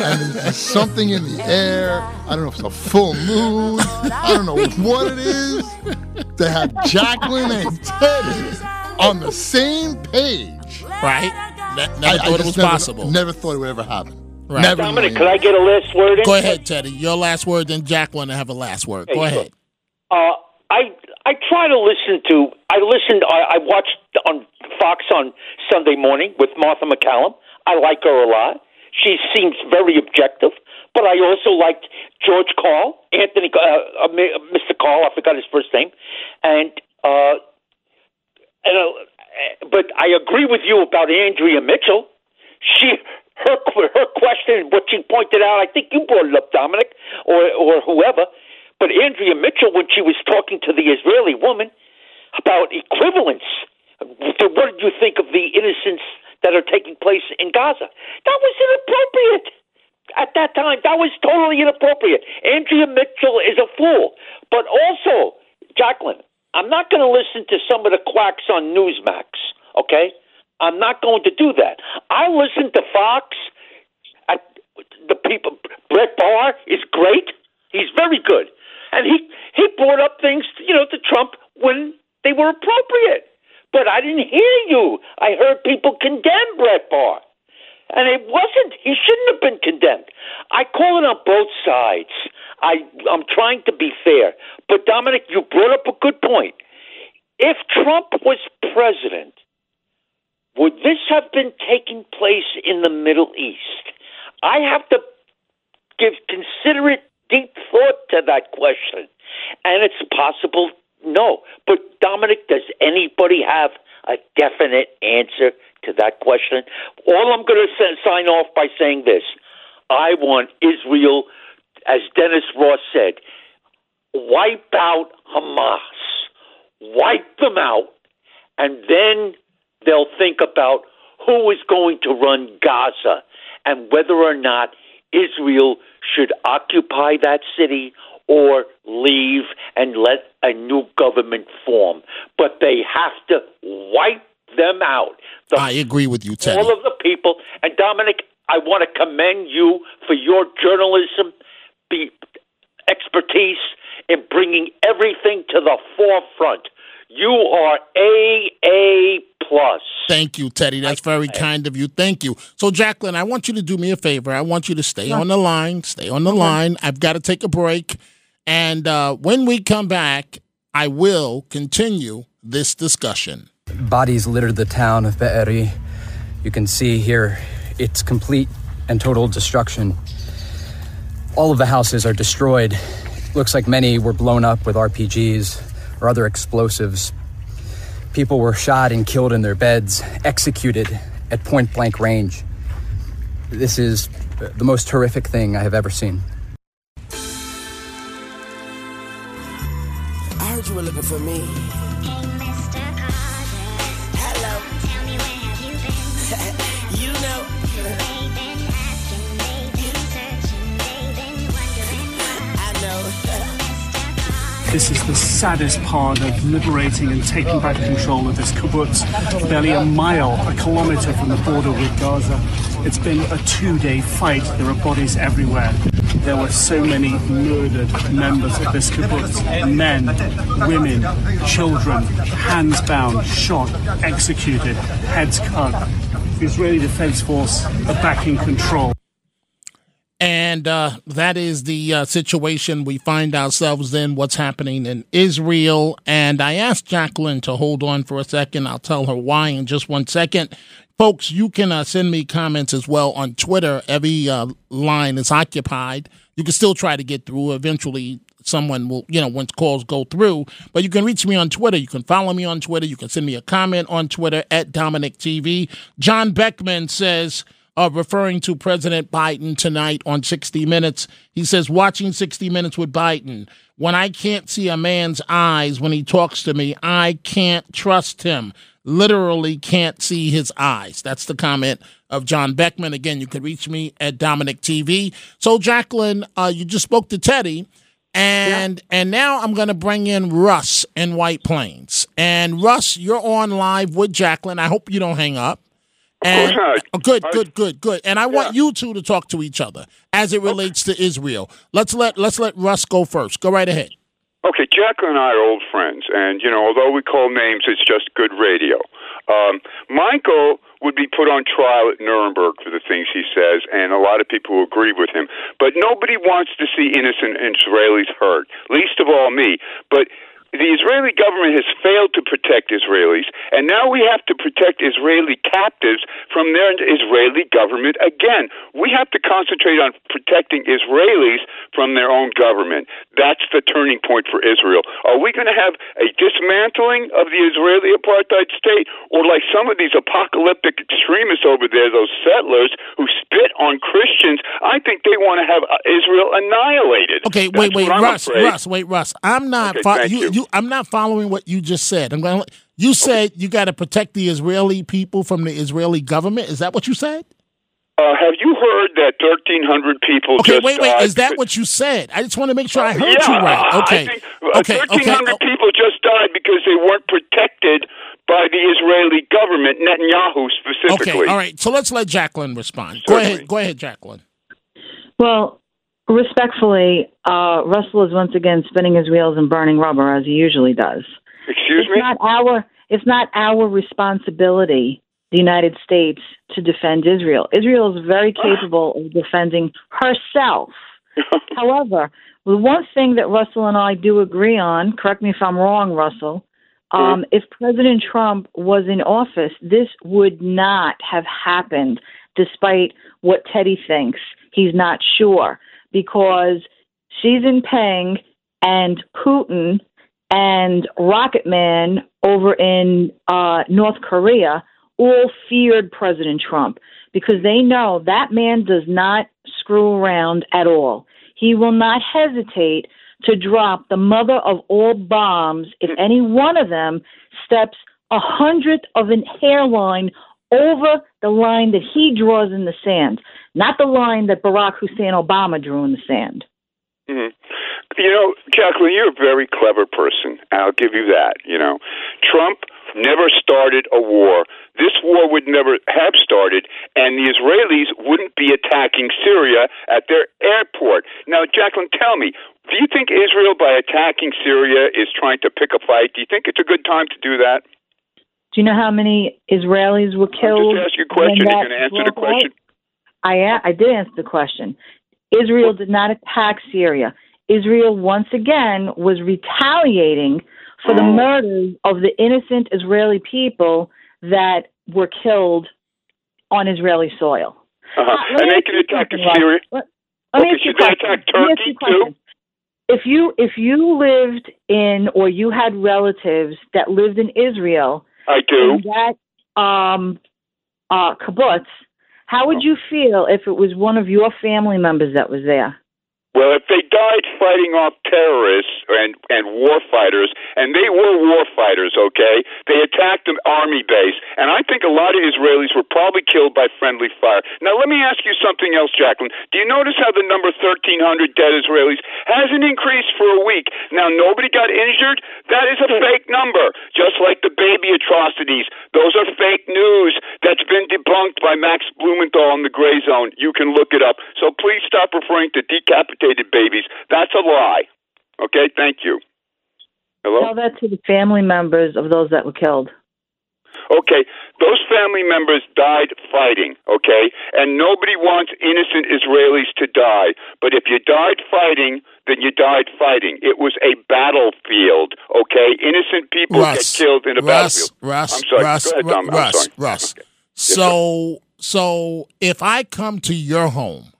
and there's something in the air. I don't know if it's a full moon. I don't know what it is. To have Jacqueline and Teddy on the same page. Right. Ne- never thought it was never, possible. Never thought it would ever happen. Right. Never. Dominic, could I get a last word in? Go ahead, Teddy. Your last word, then Jacqueline will have a last word. Go Hey, ahead. Uh, I I try to listen to. I listened. I, I watched on Fox on Sunday morning with Martha MacCallum. I like her a lot. She seems very objective. But I also liked George Carl, Anthony, uh, uh, Mr. Carl. I forgot his first name, and uh, and uh, but I agree with you about Andrea Mitchell. She her her question, what she pointed out. I think you brought it up, Dominic, or or whoever. Andrea Mitchell, when she was talking to the Israeli woman about equivalence, what did you think of the innocents that are taking place in Gaza? That was inappropriate at that time. That was totally inappropriate. Andrea Mitchell is a fool. But also, Jacqueline, I'm not going to listen to some of the quacks on Newsmax, okay? I'm not going to do that. I listen to Fox. I, the people, Bret Baier is great. He's very good. And he, he brought up things, you know, to Trump when they were appropriate. But I didn't hear you. I heard people condemn Bret Baier. And it wasn't. He shouldn't have been condemned. I call it on both sides. I, I'm trying to be fair. But Dominic, you brought up a good point. If Trump was president, would this have been taking place in the Middle East? I have to give considerate, deep thought to that question. And it's possible no. But Dominic, does anybody have a definite answer to that question? All I'm going to sign off by saying this I want Israel, as Dennis Ross said, wipe out Hamas, wipe them out, and then they'll think about who is going to run Gaza and whether or not Israel should occupy that city or leave and let a new government form. But they have to wipe them out. The, I agree with you, Teddy. all of the people. And Dominic, I want to commend you for your journalism, expertise in bringing everything to the forefront. You are A A plus. Thank you, Teddy. That's very kind of you. Thank you. So, Jacqueline, I want you to do me a favor. I want you to stay on the line. Stay on the line. I've got to take a break. And uh, when we come back, I will continue this discussion. Bodies litter the town of Be'eri. You can see here it's complete and total destruction. All of the houses are destroyed. Looks like many were blown up with RPGs or other explosives. People were shot and killed in their beds, executed at point blank range. This is the most horrific thing I have ever seen. I heard you were looking for me. This is the saddest part of liberating and taking back control of this kibbutz, barely a mile, a kilometer from the border with Gaza. It's been a two-day fight. There are bodies everywhere. There were so many murdered members of this kibbutz. Men, women, children, hands bound, shot, executed, heads cut. The Israeli Defense Force are back in control. And uh, that is the uh, situation we find ourselves in, what's happening in Israel. And I asked Jacqueline to hold on for a second. I'll tell her why in just one second. Folks, you can uh, send me comments as well on Twitter. Every uh, line is occupied. You can still try to get through. Eventually, someone will, you know, once calls go through. But you can reach me on Twitter. You can follow me on Twitter. You can send me a comment on Twitter at Dominic TV. John Beckman says, uh, referring to President Biden tonight on 60 Minutes. He says, watching 60 Minutes with Biden, when I can't see a man's eyes when he talks to me, I can't trust him. Literally can't see his eyes. That's the comment of John Beckman. Again, you can reach me at Dominic TV. So, Jacqueline, uh, you just spoke to Teddy. And and now I'm going to bring in Russ in White Plains. And Russ, you're on live with Jacqueline. I hope you don't hang up. And, oh, good, good, good, good. And I want you two to talk to each other as it relates to Israel. Let's let let's let Russ go first. Go right ahead. Okay, Jacqueline and I are old friends, and you know, although we call names, it's just good radio. Um, Michael would be put on trial at Nuremberg for the things he says, and a lot of people agree with him. But nobody wants to see innocent Israelis hurt, least of all me. But the Israeli government has failed to protect Israelis, and now we have to protect Israeli captives from their Israeli government again. We have to concentrate on protecting Israelis from their own government. That's the turning point for Israel. Are we going to have a dismantling of the Israeli apartheid state, or like some of these apocalyptic extremists over there, those settlers who spit on Christians? I think they want to have uh, Israel annihilated. Okay, wait, That's wait, what Russ. Russ, wait, Russ. I'm not. Okay, fo- thank you, you. I'm not following what you just said. I'm going. You said you got to protect the Israeli people from the Israeli government. Is that what you said? Uh, have you heard that 1,300 people Okay, just wait, wait. died Is that what you said? I just want to make sure I heard yeah, you right. I Okay, think, uh, okay, 1,300 okay. people just died because they weren't protected by the Israeli government, Netanyahu specifically. Okay, all right. So let's let Jacqueline respond. Go ahead, go ahead, Jacqueline. Well, respectfully, uh, Russell is once again spinning his wheels and burning rubber as he usually does. Excuse me. it's Not our, it's not our responsibility, the United States, to defend Israel. Israel is very capable of defending herself. However, the one thing that Russell and I do agree on, correct me if I'm wrong, Russell, um, if President Trump was in office, this would not have happened, despite what Teddy thinks. He's not sure because Xi Jinping and Putin and Rocket Man over in uh, North Korea all feared President Trump because they know that man does not screw around at all. He will not hesitate to drop the mother of all bombs if any one of them steps a hundredth of an hairline over the line that he draws in the sand, not the line that Barack Hussein Obama drew in the sand. hmm You know, Jacqueline, you're a very clever person. I'll give you that. You know, Trump never started a war. This war would never have started, and the Israelis wouldn't be attacking Syria at their airport. Now, Jacqueline, tell me, do you think Israel, by attacking Syria, is trying to pick a fight? Do you think it's a good time to do that? Do you know how many Israelis were killed? Just ask you a question. when Are you going to answer the out? I I did answer the question. Israel did not attack Syria. Israel once again was retaliating for the murders of the innocent Israeli people that were killed on Israeli soil. Uh-huh. Uh, and they can attack. Syria. Let, let me ask you a attack Let me ask Turkey you a question. If you if you lived in or you had relatives that lived in Israel, I do. that um, uh, kibbutz, how would you feel if it was one of your family members that was there? Well, if they died fighting off terrorists and and war fighters, and they were war fighters, okay, they attacked an army base, and I think a lot of Israelis were probably killed by friendly fire. Now, let me ask you something else, Jacqueline. Do you notice how the number thirteen hundred dead Israelis hasn't increased for a week? Now, nobody got injured. That is a hmm. fake number, just like the baby atrocities. Those are fake news. That's been debunked by Max Blumenthal in the Gray Zone. You can look it up. So please stop referring to decapitated babies. That's a lie. Okay, thank you. Hello? Tell that to the family members of those that were killed. Okay, those family members died fighting, okay? And nobody wants innocent Israelis to die. But if you died fighting, then you died fighting. It was a battlefield, okay? Innocent people Russ, get killed in a Russ, battlefield. Russ, I'm sorry. Russ, Go ahead, Ru- Dom. I'm Russ, sorry. Russ. So, so if I come to your home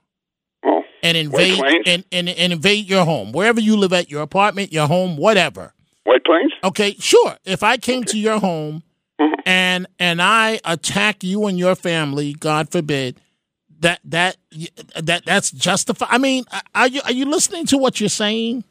and invade and, and, and invade your home, wherever you live at, your apartment, your home, whatever. White Plains? Okay, sure. If I came to your home Mm-hmm. and and I attack you and your family, God forbid, that that that that's justified. I mean, are you are you listening to what you're saying?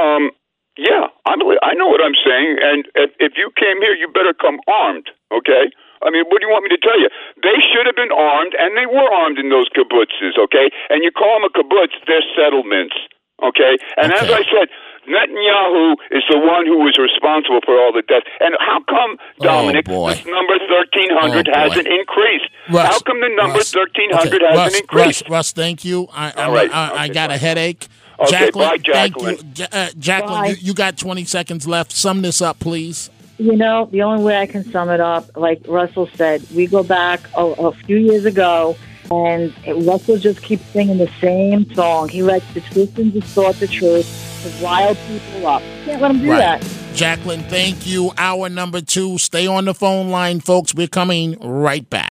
Um, yeah, I believe, I know what I'm saying, and if, if you came here, you better come armed. Okay. I mean, what do you want me to tell you? They should have been armed, and they were armed in those kibbutzes. Okay, and you call them a kibbutz, they're settlements. Okay, and as I said. Netanyahu is the one who was responsible for all the deaths. And how come, Dominic, boy. this number 1,300 Oh, hasn't increased? Russ, how come the number Russ, 1,300 okay, hasn't Russ, increased? Russ, Russ, thank you. I I, All right. I, I got a headache. Okay, Jacqueline, bye, thank you. Ja- uh, Jacqueline, you, you got 20 seconds left. Sum this up, please. You know, the only way I can sum it up, like Russell said, we go back a, a few years ago, and Russell just keeps singing the same song. He lets the twist and distort the truth to rile people up. Can't let him do Right. that. Jacqueline, thank you. Hour number two. Stay on the phone line, folks. We're coming right back.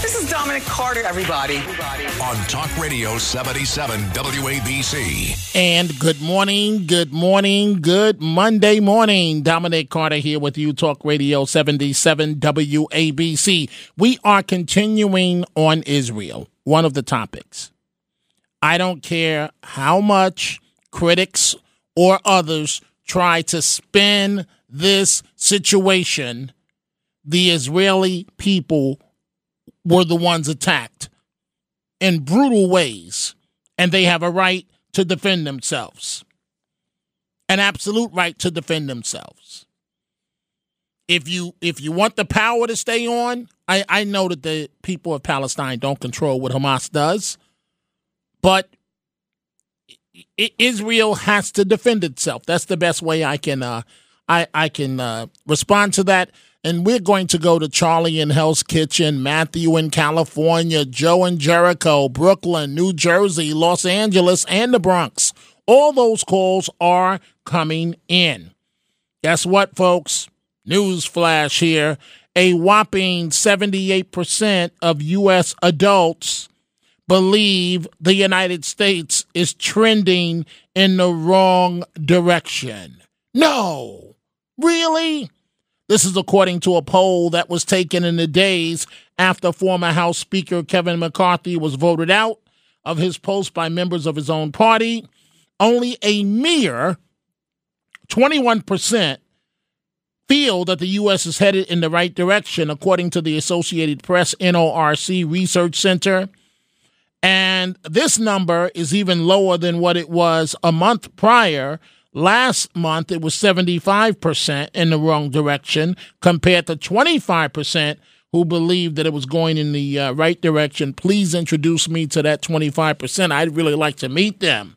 This is Dominic Carter, everybody. On Talk Radio 77 WABC. And good morning, good morning, good Monday morning. Dominic Carter here with you, Talk Radio 77 WABC. We are continuing on Israel, one of the topics. I don't care how much critics or others try to spin this situation, the Israeli people were the ones attacked in brutal ways, and they have a right to defend themselves. An absolute right to defend themselves. If you if you want the power to stay on, I, I know that the people of Palestine don't control what Hamas does, but Israel has to defend itself. That's the best way I can uh, I I can uh, respond to that. And we're going to go to Charlie in Hell's Kitchen, Matthew in California, Joe in Jericho, Brooklyn, New Jersey, Los Angeles, and the Bronx. All those calls are coming in. Guess what, folks? News flash here. A whopping 78% of U.S. adults believe the United States is trending in the wrong direction. No. Really? This is according to a poll that was taken in the days after former House Speaker Kevin McCarthy was voted out of his post by members of his own party. only a mere 21% feel that the U.S. is headed in the right direction, according to the Associated Press NORC Research Center. And this number is even lower than what it was a month prior. Last month, it was 75% in the wrong direction compared to 25% who believed that it was going in the uh, right direction. Please introduce me to that 25%. I'd really like to meet them.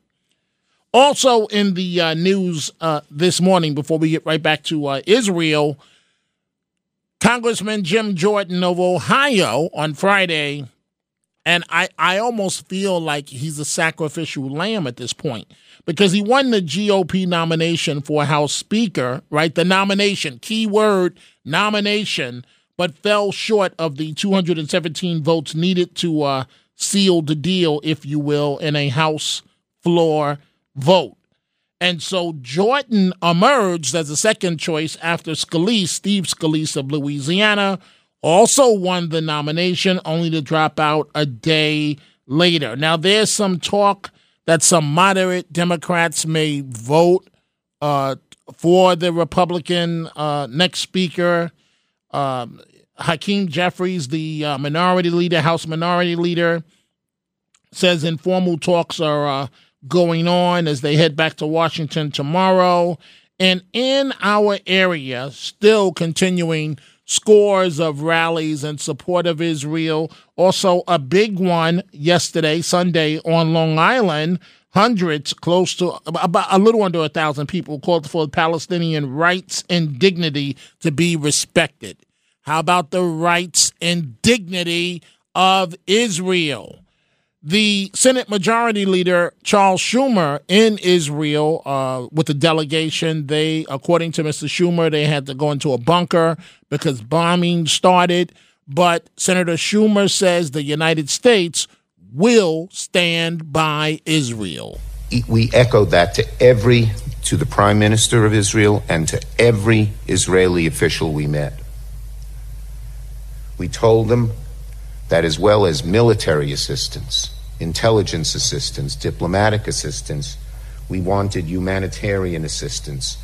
Also, in the uh, news uh, this morning, before we get right back to uh, Israel, Congressman Jim Jordan of Ohio on Friday, and I, I almost feel like he's a sacrificial lamb at this point because he won the GOP nomination for House Speaker, right? The nomination, keyword nomination, but fell short of the 217 votes needed to uh, seal the deal, if you will, in a House floor vote. And so Jordan emerged as a second choice after Scalise, Steve Scalise of Louisiana, also won the nomination, only to drop out a day later. Now, there's some talk that some moderate Democrats may vote uh, for the Republican uh, next speaker. Um, Hakeem Jeffries, the uh, minority leader, House minority leader, says informal talks are uh, going on as they head back to Washington tomorrow. And in our area, still continuing scores of rallies in support of Israel. Also, a big one yesterday, Sunday, on Long Island. Hundreds, close to about a little under a thousand people, called for Palestinian rights and dignity to be respected. How about the rights and dignity of Israel? The Senate Majority Leader Charles Schumer in Israel uh, with the delegation. They, according to Mr. Schumer, they had to go into a bunker because bombing started. But Senator Schumer says the United States will stand by Israel. We echoed that to every, to the Prime Minister of Israel and to every Israeli official we met. We told them that as well as military assistance, intelligence assistance, diplomatic assistance, we wanted humanitarian assistance.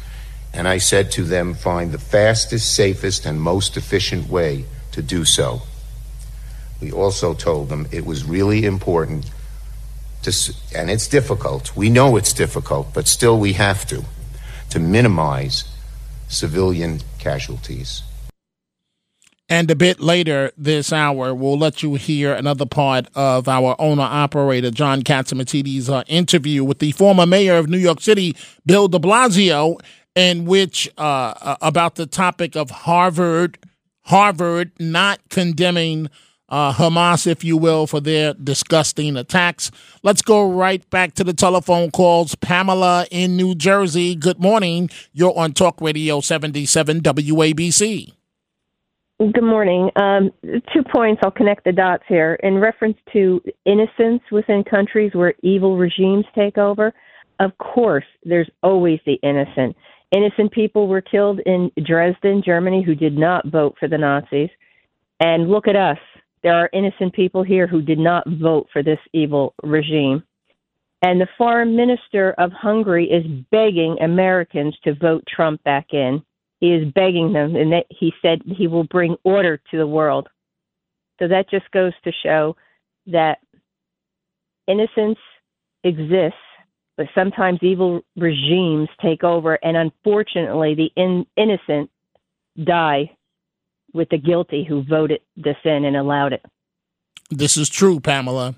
And I said to them, find the fastest, safest, and most efficient way to do so. We also told them it was really important to, and it's difficult. We know it's difficult, but still we have to, to minimize civilian casualties. And a bit later this hour, we'll let you hear another part of our owner operator, John Catsimatidis' uh, interview with the former mayor of New York City, Bill de Blasio, in which uh, uh, about the topic of Harvard, Harvard not condemning uh, Hamas, if you will, for their disgusting attacks. Let's go right back to the telephone calls. Pamela in New Jersey, good morning. You're on Talk Radio 77 WABC. Good morning. Um, two points. I'll connect the dots here. In reference to innocence within countries where evil regimes take over, of course, there's always the innocent. Innocent people were killed in Dresden, Germany, who did not vote for the Nazis. And look at us. There are innocent people here who did not vote for this evil regime. And the foreign minister of Hungary is begging Americans to vote Trump back in he is begging them, and that he said he will bring order to the world. So that just goes to show that innocence exists, but sometimes evil regimes take over, and unfortunately, the in- innocent die with the guilty who voted this in and allowed it. This is true, Pamela.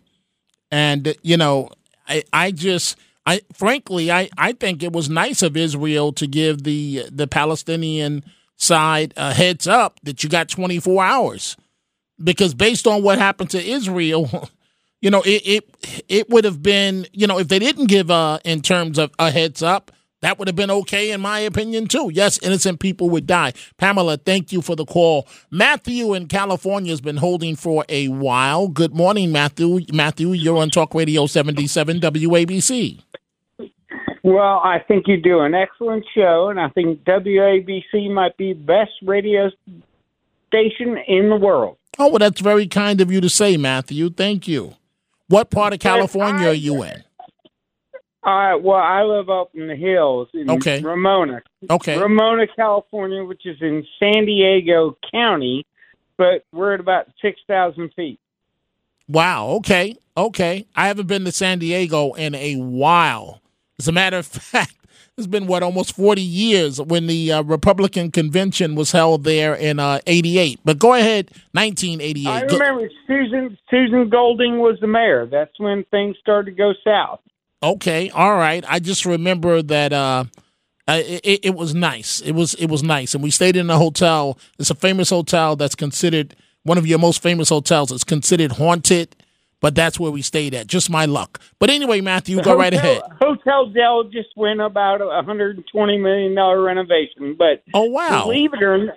And, you know, I, I just I frankly, I, I think it was nice of Israel to give the the Palestinian side a heads up that you got 24 hours, because based on what happened to Israel, you know, it it, it would have been, you know, if they didn't give a in terms of a heads up, that would have been okay in my opinion too. Yes, innocent people would die. Pamela, thank you for the call. Matthew in California has been holding for a while. Good morning, Matthew. Matthew, you're on Talk Radio 77 WABC. Well, I think you do an excellent show, and I think WABC might be the best radio station in the world. Oh, well, that's very kind of you to say, Matthew. Thank you. What part of California I, are you in? Uh, well, I live up in the hills in Okay. Ramona. Okay. Ramona, California, which is in San Diego County, but we're at about 6,000 feet. Wow. Okay. Okay. I haven't been to San Diego in a while. As a matter of fact, it's been what almost forty years when the uh, Republican convention was held there in uh, '88. But go ahead, 1988. I remember Susan Susan Golding was the mayor. That's when things started to go south. Okay, all right. I just remember that uh, uh, it, it was nice. It was it was nice, and we stayed in a hotel. It's a famous hotel that's considered one of your most famous hotels. It's considered haunted, but that's where we stayed at. Just my luck. But anyway, Matthew, The go right ahead. Hotel Dell just went about a hundred and twenty million dollar renovation. But oh wow, believe it or not,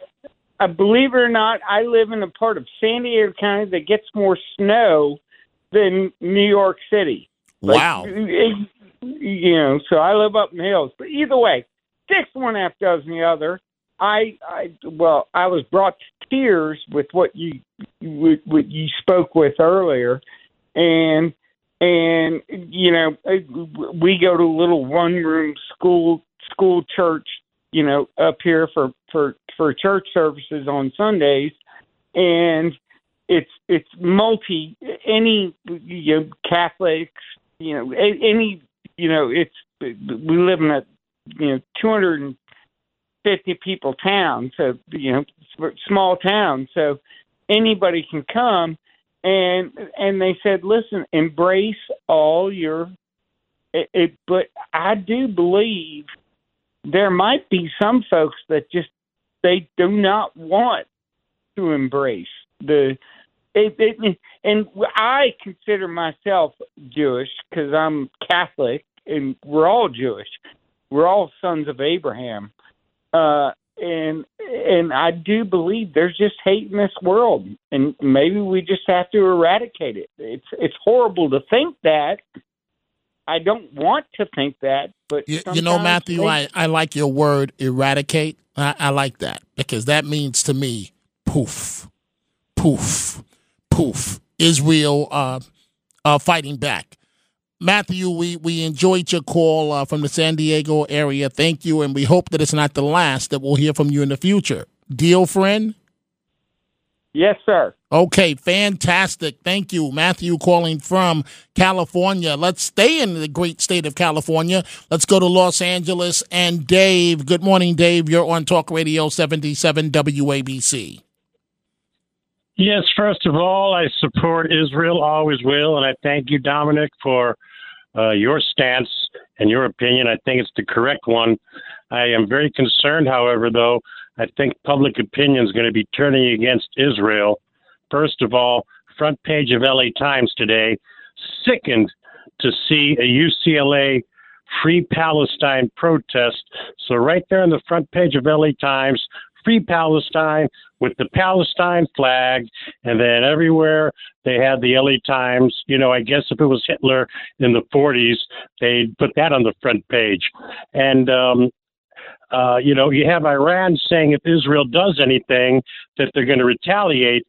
uh, believe it or not, I live in a part of San Diego County that gets more snow than New York City. Like, Wow. it- you know, so I live up in the hills. But either way, six one half dozen the other. I, I, well, I was brought to tears with what you, what you spoke with earlier, and and you know, we go to a little one room school school church, you know, up here for for for church services on Sundays, and it's it's multi any you know, Catholics, you know, any you know, it's we live in a you know two hundred and fifty people town, so you know small town, so anybody can come, and and they said, listen, embrace all your, it, it, but I do believe there might be some folks that just they do not want to embrace the it, it, and I consider myself Jewish because I'm Catholic, and we're all Jewish. We're all sons of Abraham, uh, and and I do believe there's just hate in this world, and maybe we just have to eradicate it. It's it's horrible to think that. I don't want to think that, but You, you know, Matthew, I, I like your word eradicate. I, I like that because that means to me poof, poof, poof. Israel uh, uh, fighting back. Matthew, we, we enjoyed your call uh, from the San Diego area. Thank you, and we hope that it's not the last that we'll hear from you in the future. Deal, friend? Yes, sir. Okay, fantastic. Thank you. Matthew calling from California. Let's stay in the great state of California. Let's go to Los Angeles and Dave. Good morning, Dave. You're on Talk Radio 77 WABC. Yes, first of all, I support Israel, always will, and I thank you, Dominic, for uh, your stance and your opinion. I think it's the correct one. I am very concerned, however, though, I think public opinion is going to be turning against Israel. First of all, front page of LA Times today, sickened to see a UCLA Free Palestine protest. So, right there on the front page of LA Times, Free Palestine with the Palestine flag, and then everywhere they had the LA Times. You know, I guess if it was Hitler in the 40s, they'd put that on the front page. And, um, uh, you know, you have Iran saying if Israel does anything, that they're going to retaliate.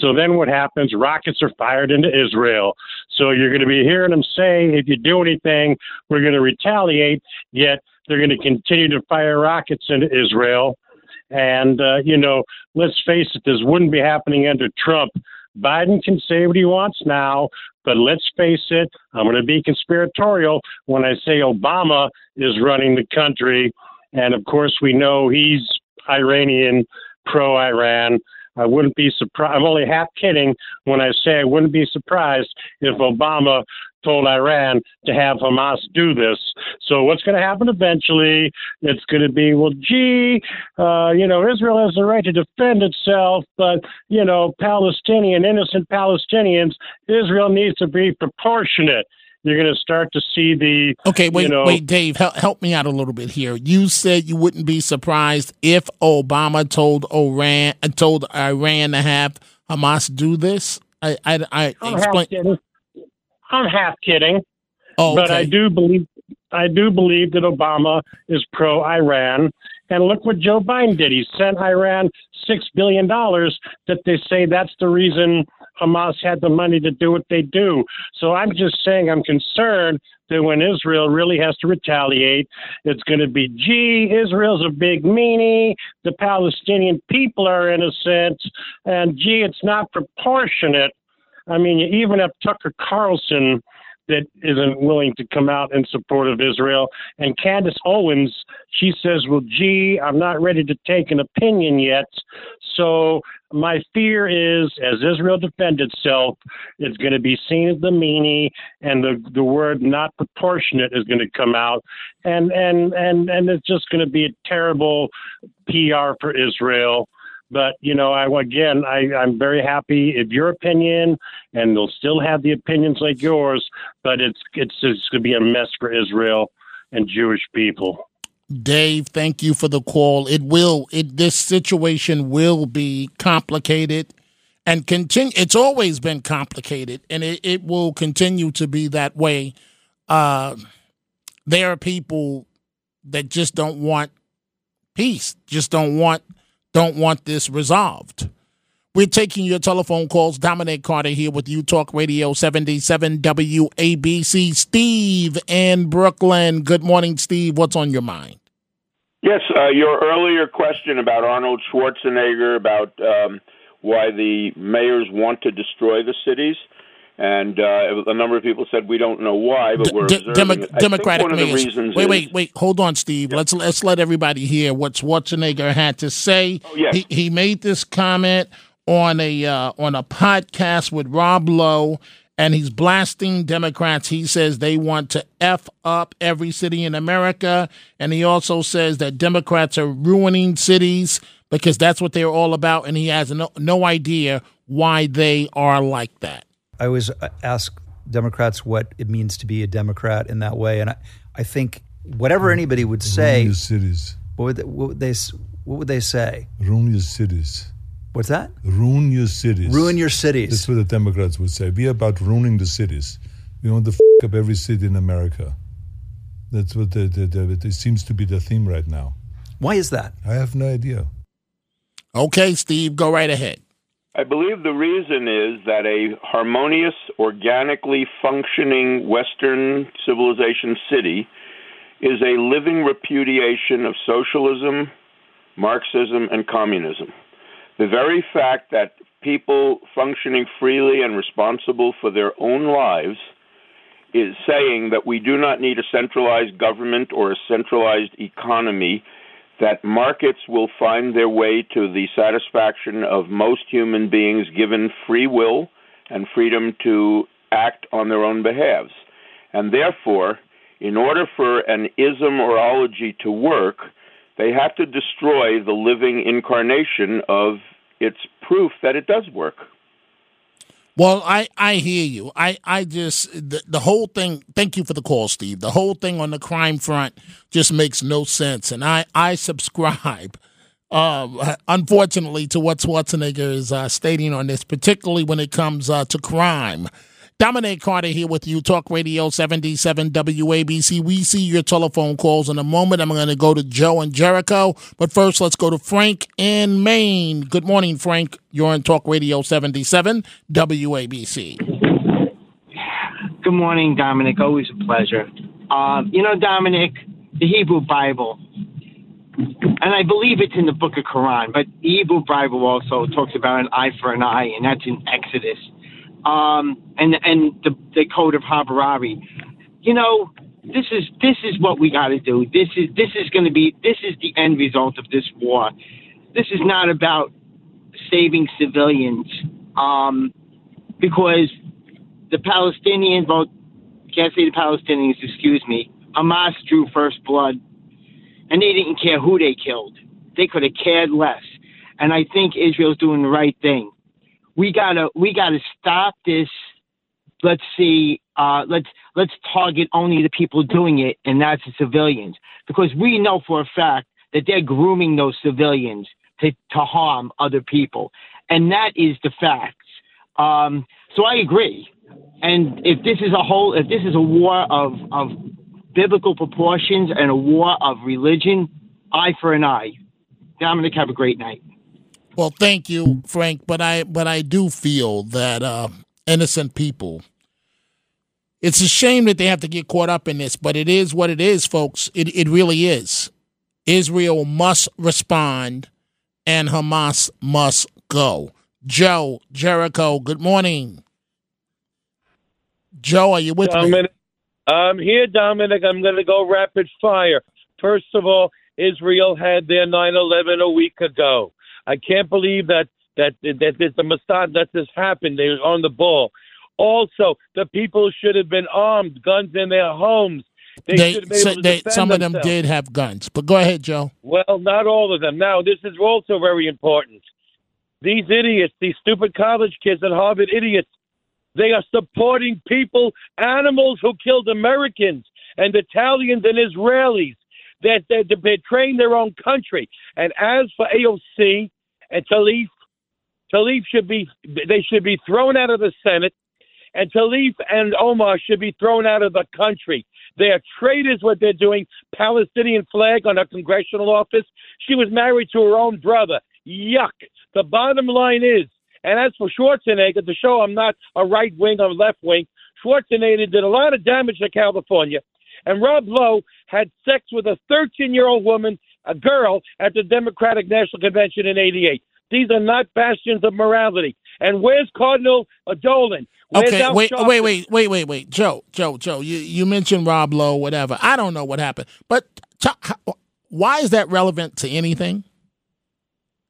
So then what happens? Rockets are fired into Israel. So you're going to be hearing them say, if you do anything, we're going to retaliate. Yet they're going to continue to fire rockets into Israel. And, uh, you know, let's face it, this wouldn't be happening under Trump. Biden can say what he wants now, but let's face it, I'm going to be conspiratorial when I say Obama is running the country. And of course, we know he's Iranian, pro Iran. I wouldn't be surprised. I'm only half kidding when I say I wouldn't be surprised if Obama told Iran to have Hamas do this. So what's going to happen eventually? It's going to be, well, gee, uh, you know, Israel has the right to defend itself, but you know, Palestinian, innocent Palestinians, Israel needs to be proportionate. You're going to start to see the Okay, wait, you know, wait, Dave, help, help me out a little bit here. You said you wouldn't be surprised if Obama told Iran uh, told Iran to have Hamas do this. I, I, I I'm explain. half kidding. I'm half kidding. Oh, But I do believe I do believe that Obama is pro Iran. And look what Joe Biden did. He sent Iran six billion dollars that they say that's the reason Hamas had the money to do what they do. So I'm just saying I'm concerned that when Israel really has to retaliate, it's going to be, gee, Israel's a big meanie, the Palestinian people are innocent, and gee, it's not proportionate. I mean, even have Tucker Carlson that isn't willing to come out in support of Israel. And Candace Owens, she says, Well, gee, I'm not ready to take an opinion yet. So my fear is as Israel defends itself, it's going to be seen as the meanie and the, the word not proportionate is going to come out. And, and, and, and it's just going to be a terrible PR for Israel. But you know, I again, I, I'm very happy if your opinion, and they'll still have the opinions like yours. But it's it's it's going to be a mess for Israel and Jewish people. Dave, thank you for the call. It will it this situation will be complicated and continue it's always been complicated and it, it will continue to be that way. Uh there are people that just don't want peace, just don't want don't want this resolved. We're taking your telephone calls. Dominic Carter here with you, Talk Radio 77 WABC. Steve in Brooklyn. Good morning, Steve. What's on your mind? Yes, uh, your earlier question about Arnold Schwarzenegger, about um, why the mayors want to destroy the cities, and uh, a number of people said we don't know why, but we're D- observing. Demo- it. I think Democratic one of the mayors. reasons Wait, wait, wait. Hold on, Steve. Let's let's let everybody hear what Schwarzenegger had to say. Oh, yes. He he made this comment on a uh, on a podcast with Rob Lowe, and he's blasting Democrats. He says they want to f up every city in America, and he also says that Democrats are ruining cities because that's what they're all about, and he has no no idea why they are like that. I always uh, ask Democrats what it means to be a Democrat in that way, and I, I think whatever anybody would say, Ruin your cities. what would they, what would they what would they say? Ruin your cities. What's that? Ruin your cities. Ruin your cities. That's what the Democrats would say. Be about ruining the cities. We want to f- up every city in America. That's what the, the, the, it seems to be the theme right now. Why is that? I have no idea. Okay, Steve, go right ahead. I believe the reason is that a harmonious, organically functioning Western civilization city is a living repudiation of socialism, Marxism, and communism. The very fact that people functioning freely and responsible for their own lives is saying that we do not need a centralized government or a centralized economy, that markets will find their way to the satisfaction of most human beings given free will and freedom to act on their own behalves. And therefore, in order for an ism or ology to work, they have to destroy the living incarnation of its proof that it does work. Well, I, I hear you. I, I just the, the whole thing. Thank you for the call, Steve. The whole thing on the crime front just makes no sense, and I I subscribe, uh, unfortunately, to what Schwarzenegger is uh, stating on this, particularly when it comes uh, to crime. Dominic Carter here with you, Talk Radio 77 WABC. We see your telephone calls in a moment. I'm going to go to Joe and Jericho, but first let's go to Frank in Maine. Good morning, Frank. You're on Talk Radio 77 WABC. Good morning, Dominic. Always a pleasure. Um, you know, Dominic, the Hebrew Bible, and I believe it's in the Book of Quran, but the Hebrew Bible also talks about an eye for an eye, and that's in Exodus. Um, and and the, the Code of Hammurabi. You know, this is this is what we got to do. This is this is going to be this is the end result of this war. This is not about saving civilians, um, because the Palestinians, well, can't say the Palestinians, excuse me. Hamas drew first blood, and they didn't care who they killed. They could have cared less. And I think Israel's doing the right thing. We gotta we gotta stop this. Let's see. Uh, let's let's target only the people doing it, and that's the civilians, because we know for a fact that they're grooming those civilians to to harm other people, and that is the facts. Um, so I agree. And if this is a whole, if this is a war of of biblical proportions and a war of religion, eye for an eye. Dominic, have a great night. Well, thank you, Frank, but I but I do feel that uh, innocent people. It's a shame that they have to get caught up in this, but it is what it is, folks. It it really is. Israel must respond, and Hamas must go. Joe Jericho, good morning. Joe, are you with me? I'm here, Dominic. I'm going to go rapid fire. First of all, Israel had their 9/11 a week ago. I can't believe that that that this the Mossad that this happened. They were on the ball. Also, the people should have been armed, guns in their homes. They, They, should have been so able to they, some of them themselves. did have guns, but go ahead, Joe. Well, not all of them. Now, this is also very important. These idiots, these stupid college kids and Harvard idiots, they are supporting people, animals who killed Americans and Italians and Israelis that they're betraying their own country. And as for AOC and Tlaib, Tlaib should be they should be thrown out of the Senate, and Tlaib and Omar should be thrown out of the country. They are traitors. What they're doing, Palestinian flag on her congressional office. She was married to her own brother. Yuck. The bottom line is, and as for Schwarzenegger, to show I'm not a right wing or left wing, Schwarzenegger did a lot of damage to California. And Rob Lowe had sex with a 13 year old woman, a girl, at the Democratic National Convention in 88. These are not bastions of morality. And where's Cardinal Dolan? Where's Okay, wait, Sharpton? wait, wait, wait, wait, wait, Joe, Joe, Joe. You you mentioned Rob Lowe, whatever. I don't know what happened, but why is that relevant to anything?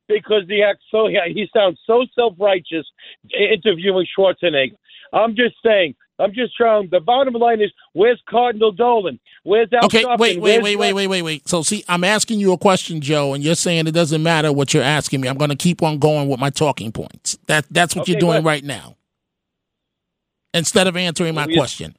because he acts so he, he sounds so self righteous interviewing Schwarzenegger. I'm just saying. I'm just trying. The bottom line is, where's Cardinal Dolan? Where's Al Okay, Sharpton? wait, wait, Where's wait, wait, wait, wait, wait. So, see, I'm asking you a question, Joe, and you're saying it doesn't matter what you're asking me. I'm going to keep on going with my talking points. That that's what Okay, you're doing right now. Instead of answering my question.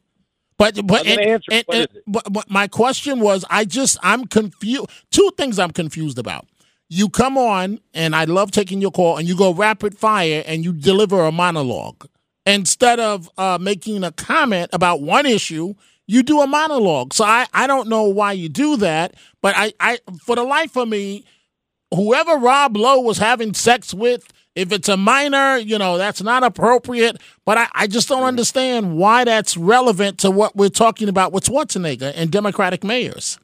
But but, and- answer. and- and- but- but my question was, I just I'm confused. Two things I'm confused about. You come on, and I love taking your call, and you go rapid fire, and you deliver a monologue instead of uh, making a comment about one issue. You do a monologue. So I, I don't know why you do that, but I, I for the life of me, whoever Rob Lowe was having sex with, if it's a minor, you know, that's not appropriate. But I, I just don't understand why that's relevant to what we're talking about with Schwarzenegger and Democratic mayors.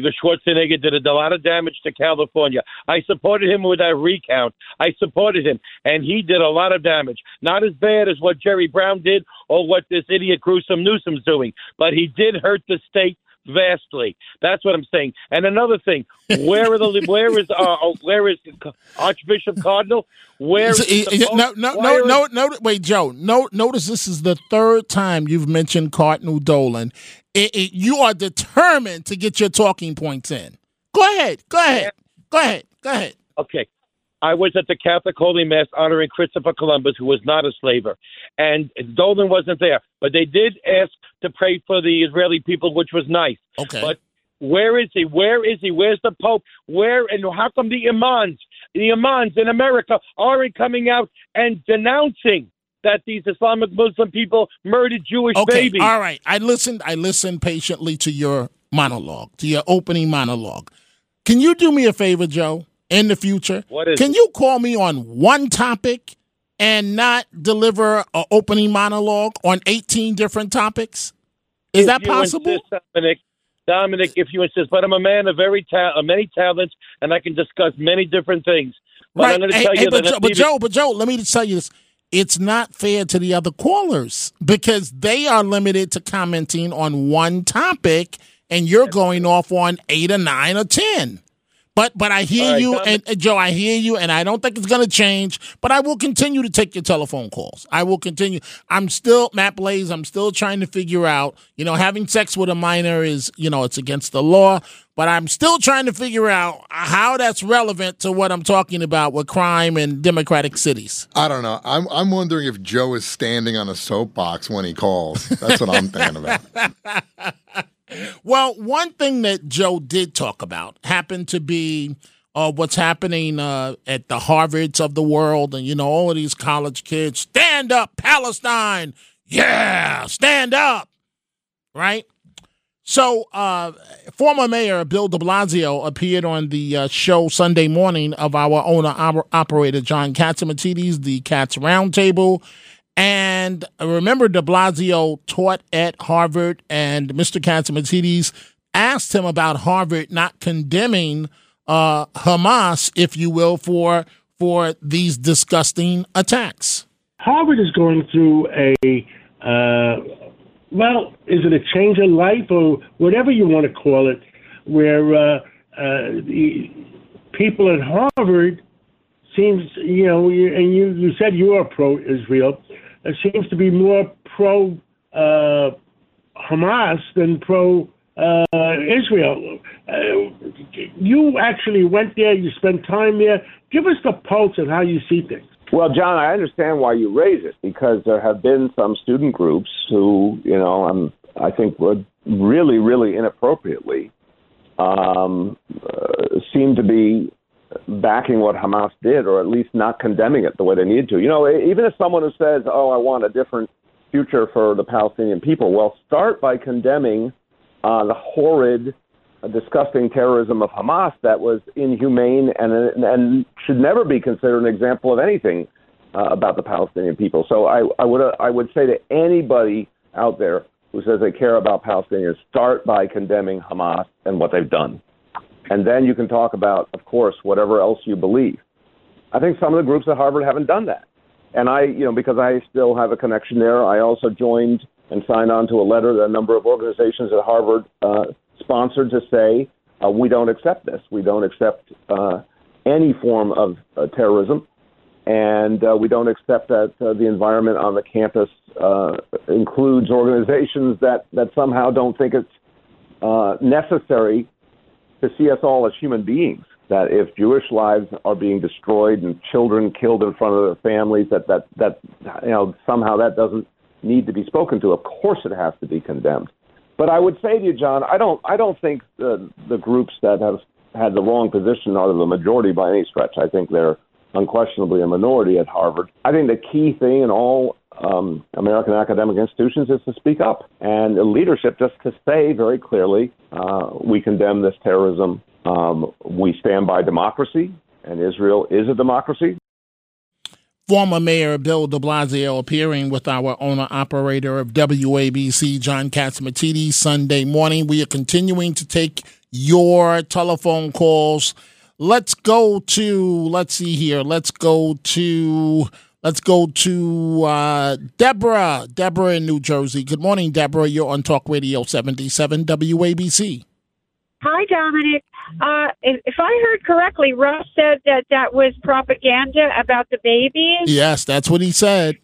Because Schwarzenegger did a lot of damage to California. I supported him with that recount. I supported him, and he did a lot of damage. Not as bad as what Jerry Brown did or what this idiot Gruesome Newsom's doing, but he did hurt the state vastly. That's what I'm saying. And another thing, where are the where is uh, where is Archbishop Cardinal? Where is the eh, eh, no, no, no, no, no. Wait, Joe. No, notice this is the third time you've mentioned Cardinal Dolan. It, it, you are determined to get your talking points in. Go ahead. Go ahead. Go ahead. Go ahead. Okay. I was at the Catholic Holy Mass honoring Christopher Columbus, who was not a slaver, and Dolan wasn't there. But they did ask to pray for the Israeli people, which was nice. Okay. But where is he? Where is he? Where's the Pope? Where and how come the imams, the imams in America aren't coming out and denouncing that these Islamic Muslim people murdered Jewish Okay. babies? All right. I listened. I listened patiently to your monologue, to your opening monologue. Can you do me a favor, Joe? In the future, What is can you call me on one topic and not deliver an opening monologue on eighteen different topics? Is If that possible? Insist, Dominic, Dominic, if you insist, but I'm a man of very ta- of many talents, and I can discuss many different things. But I'm going to Hey, tell hey, you but, that but Joe, but Joe, let me just tell you this. It's not fair to the other callers because they are limited to commenting on one topic and you're going off on eight or nine or ten. But but I hear All right, you and, and Joe, I hear you and I don't think it's gonna change, but I will continue to take your telephone calls. I will continue. I'm still Matt Blaze, I'm still trying to figure out, you know, having sex with a minor is, you know, it's against the law, but I'm still trying to figure out how that's relevant to what I'm talking about with crime in democratic cities. I don't know. I'm I'm wondering if Joe is standing on a soapbox when he calls. That's what I'm thinking about. Well, one thing that Joe did talk about happened to be uh, what's happening uh, at the Harvards of the world, and you know all of these college kids stand up, Palestine, yeah, stand up, right? So, uh, former Mayor Bill de Blasio appeared on the uh, show Sunday morning of our owner operator John Catsimatidis, the Cats Roundtable. And remember, de Blasio taught at Harvard, and Mr. Catsimatidis asked him about Harvard not condemning uh, Hamas, if you will, for for these disgusting attacks. Harvard is going through a uh, well, is it a change of life or whatever you want to call it, where uh, uh, the people at Harvard seems, you know, and you, you said you are pro-Israel, seems to be more pro uh, Hamas than pro uh, Israel. Uh, you actually went there, you spent time there. Give us the pulse of how you see things. Well, John, I understand why you raise it because there have been some student groups who, you know, I think would really, really inappropriately um, uh, seem to be backing what Hamas did, or at least not condemning it the way they need to. You know, even if someone who says, "Oh, I want a different future for the Palestinian people," well, start by condemning uh, the horrid, uh, disgusting terrorism of Hamas that was inhumane and and should never be considered an example of anything uh, about the Palestinian people. So I, I would uh, I would say to anybody out there who says they care about Palestinians, start by condemning Hamas and what they've done, and then you can talk about, of course, whatever else you believe. I think some of the groups at Harvard haven't done that. And I, you know, because I still have a connection there, I also joined and signed on to a letter that a number of organizations at Harvard uh, sponsored to say uh, we don't accept this. We don't accept uh, any form of uh, terrorism, and uh, we don't accept that uh, the environment on the campus uh, includes organizations that that somehow don't think it's uh, necessary to see us all as human beings. That if Jewish lives are being destroyed and children killed in front of their families, that that that you know somehow that doesn't need to be spoken to. Of course, it has to be condemned. But I would say to you, John, I don't I don't think the the groups that have had the wrong position are the majority by any stretch. I think they're unquestionably a minority at Harvard. I think the key thing in all um, American academic institutions is to speak up and leadership just to say very clearly uh, we condemn this terrorism. Um, we stand by democracy, and Israel is a democracy. Former Mayor Bill de Blasio appearing with our owner operator of WABC, John Catsimatidis, Sunday morning. We are continuing to take your telephone calls. Let's go to, let's see here, let's go to, let's go to uh, Deborah. Deborah in New Jersey. Good morning, Deborah. You're on Talk Radio 77 WABC. Hi, Dominic. Uh, if, if I heard correctly, Russ said that that was propaganda about the babies. Yes, that's what he said.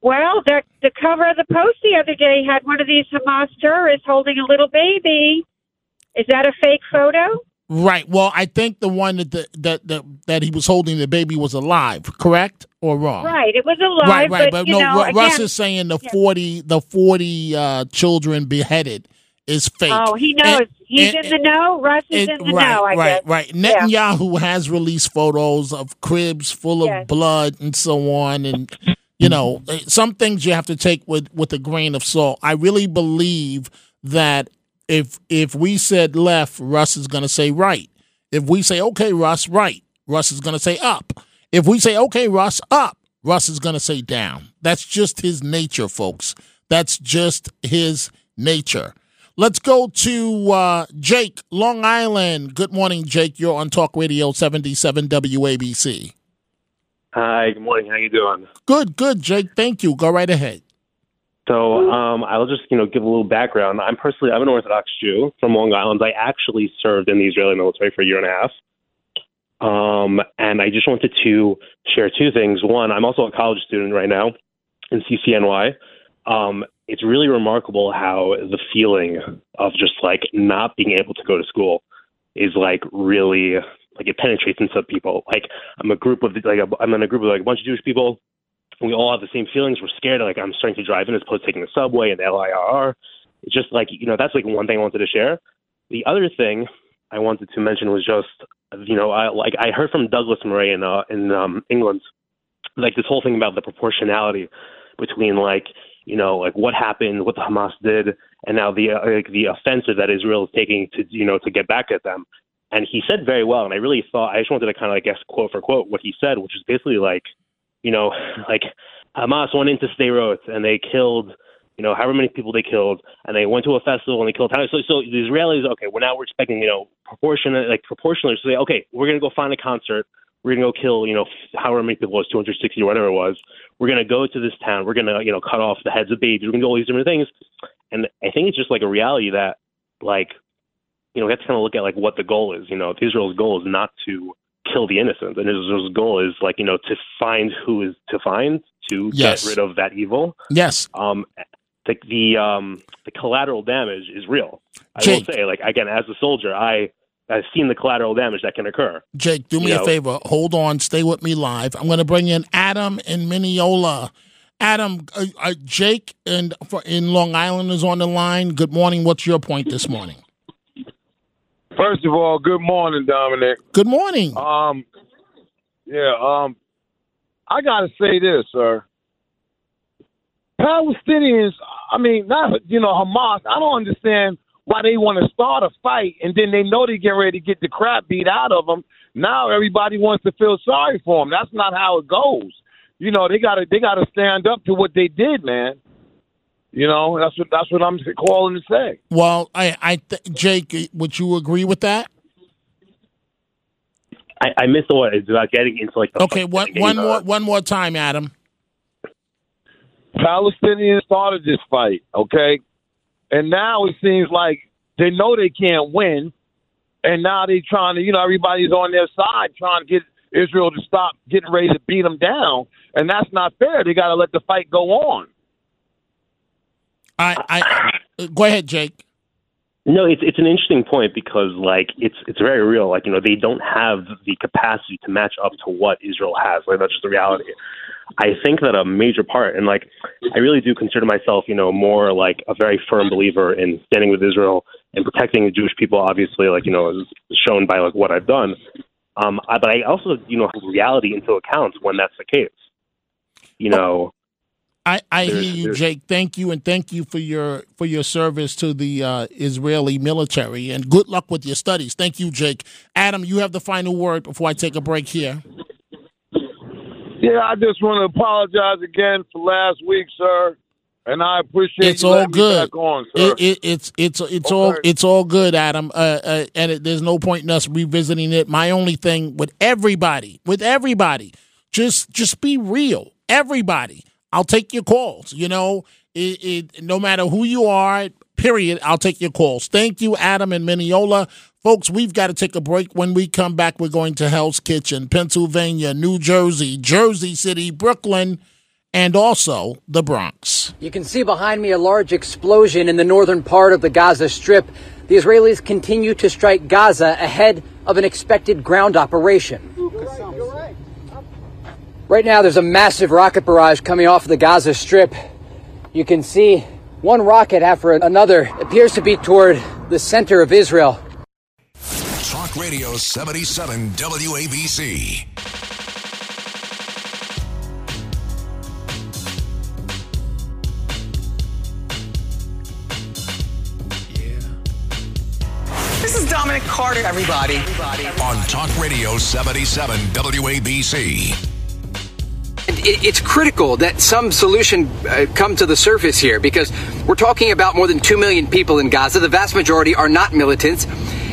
Well, the, the cover of the Post the other day had one of these Hamas terrorists holding a little baby. Is that a fake photo? Right. Well, I think the one that the, that that that he was holding the baby was alive. Correct or wrong? Right. It was alive, right, right. but, But, you no, know, Ru- Russ again- is saying the forty the forty uh, children beheaded is fake. Oh, he knows. And- He's and- in the know. Russ is and- in the right, know. I right, guess. right. Yeah. Netanyahu has released photos of cribs full of Yes. blood and so on, and you know eh, some things you have to take with with a grain of salt. I really believe that if if we said left, Russ is going to say right. If we say okay, Russ, right, Russ is going to say up. If we say okay, Russ, up, Russ is going to say down. That's just his nature, folks. That's just his nature. Let's go to uh, Jake, Long Island. Good morning, Jake. You're on Talk Radio 77 WABC. Hi, good morning. How you doing? Good, good, Jake. Thank you. Go right ahead. So, um, I'll just you know give a little background. I'm personally I'm an Orthodox Jew from Long Island. I actually served in the Israeli military for a year and a half. Um, and I just wanted to share two things. One, I'm also a college student right now in CCNY. Um, it's really remarkable how the feeling of just like not being able to go to school is like really like it penetrates into people. Like I'm a group of like a, I'm in a group of like a bunch of Jewish people. We all have the same feelings. We're scared. Like I'm starting to drive in as opposed to taking the subway and the LIRR. It's just like you know that's like one thing I wanted to share. The other thing I wanted to mention was just you know I like I heard from Douglas Murray in uh, in um, England like this whole thing about the proportionality between like you know, like what happened, what the Hamas did, and now the uh, like the offensive that Israel is taking to you know to get back at them. And he said very well, and I really thought I just wanted to kind of I guess quote for quote what he said, which is basically like, you know, like Hamas went into Sderot and they killed you know, however many people they killed, and they went to a festival and they killed. So, so the Israelis, okay, well now we're expecting, you know, proportionate, like proportionally, to say, okay, we're gonna go find a concert, we're gonna go kill, you know, however many people it was, 260 or whatever it was. We're gonna go to this town, we're gonna, you know, cut off the heads of babies, we're gonna do all these different things, and I think it's just like a reality that, like, you know, we have to kind of look at like what the goal is. You know, Israel's goal is not to kill the innocent, and his goal is like, you know, to find who is to find to Yes. get rid of that evil. Yes. Um, the the um the collateral damage is real. I Jake. will say, like again, as a soldier, I I've seen the collateral damage that can occur. Jake, do me You a know? favor. Hold on. Stay with me live. I'm going to bring in Adam in Mineola. Adam, uh, uh, Jake and for, in Long Island is on the line. Good morning. What's your point this morning? First of all, good morning, Dominic. Good morning. Um, yeah, um, I gotta say this, sir. Palestinians, I mean, not you know Hamas. I don't understand why they want to start a fight and then they know they're getting ready to get the crap beat out of them. Now everybody wants to feel sorry for them. That's not how it goes. You know, they gotta they gotta stand up to what they did, man. You know, that's what that's what I'm calling to say. Well, I, I, th- Jake, would you agree with that? I, I missed the one. It's about getting into like the Okay, one, one more, one more time, Adam. Palestinians started this fight, okay? And now it seems like they know they can't win, and now they're trying to, you know, everybody's on their side trying to get Israel to stop getting ready to beat them down, and that's not fair. They got to let the fight go on. I, I, go ahead, Jake. No, it's it's an interesting point because like it's it's very real. Like you know they don't have the capacity to match up to what Israel has. Like that's just the reality. I think that a major part, and like I really do consider myself, you know, more like a very firm believer in standing with Israel and protecting the Jewish people. Obviously, like you know, as shown by like what I've done. Um, I, but I also, you know, have reality into account when that's the case. You know. I, I hear you, there's- Jake. Thank you, and thank you for your for your service to the uh, Israeli military, and good luck with your studies. Thank you, Jake. Adam, you have the final word before I take a break here. Yeah, I just want to apologize again for last week, sir, and I appreciate It's you all letting me good. back on, sir. It, it, it's it's it's all it's all good, Adam. Uh, uh, and it, there's no point in us revisiting it. My only thing with everybody, with everybody, just just be real. Everybody, I'll take your calls. You know, it, it no matter who you are. Period. I'll take your calls. Thank you, Adam and Mineola. Folks, we've got to take a break. When we come back, we're going to Hell's Kitchen, Pennsylvania, New Jersey, Jersey City, Brooklyn, and also the Bronx. You can see behind me a large explosion in the northern part of the Gaza Strip. The Israelis continue to strike Gaza ahead of an expected ground operation. Right now, there's a massive rocket barrage coming off of the Gaza Strip. You can see one rocket after another appears to be toward the center of Israel. Talk Radio 77 WABC. This is Dominic Carter, everybody. On Talk Radio 77 WABC. It- It's critical that some solution uh, come to the surface here because we're talking about more than 2 million people in Gaza. The vast majority are not militants.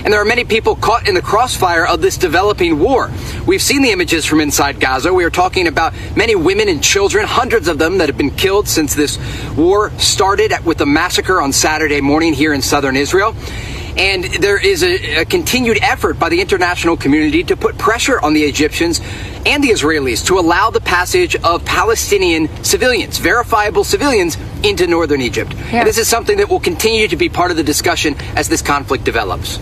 And there are many people caught in the crossfire of this developing war. We've seen the images from inside Gaza. We are talking about many women and children, hundreds of them that have been killed since this war started with the massacre on Saturday morning here in southern Israel. And there is a, a continued effort by the international community to put pressure on the Egyptians and the Israelis to allow the passage of Palestinian civilians, verifiable civilians, into northern Egypt. And this is something that will continue to be part of the discussion as this conflict develops.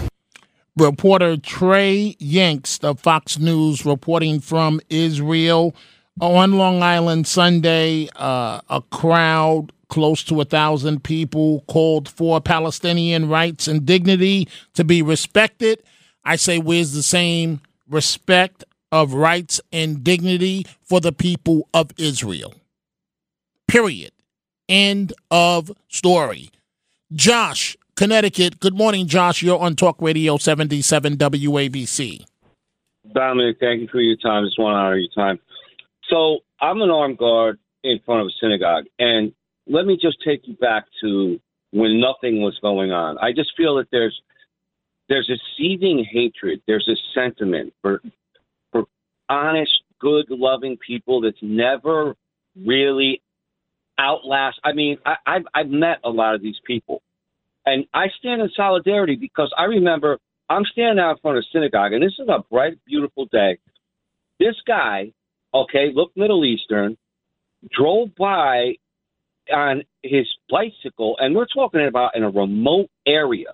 reporter Trey Yingst of Fox News reporting from Israel on Long Island Sunday. Uh, a crowd close to a thousand people called for Palestinian rights and dignity to be respected. I say, where's the same respect of rights and dignity for the people of Israel? Period. End of story. Josh, Connecticut. Good morning, Josh. You're on Talk Radio 77 WABC. Dominic, thank you for your time. Just want to honor your time. So I'm an armed guard in front of a synagogue, and let me just take you back to when nothing was going on. I just feel that there's there's a seething hatred. There's a sentiment for for honest, good, loving people that's never really outlast. I mean, I, I've I've met a lot of these people, and I stand in solidarity because I remember I'm standing out in front of a synagogue, and this is a bright, beautiful day. This guy, okay, look Middle Eastern, drove by on his bicycle, and we're talking about in a remote area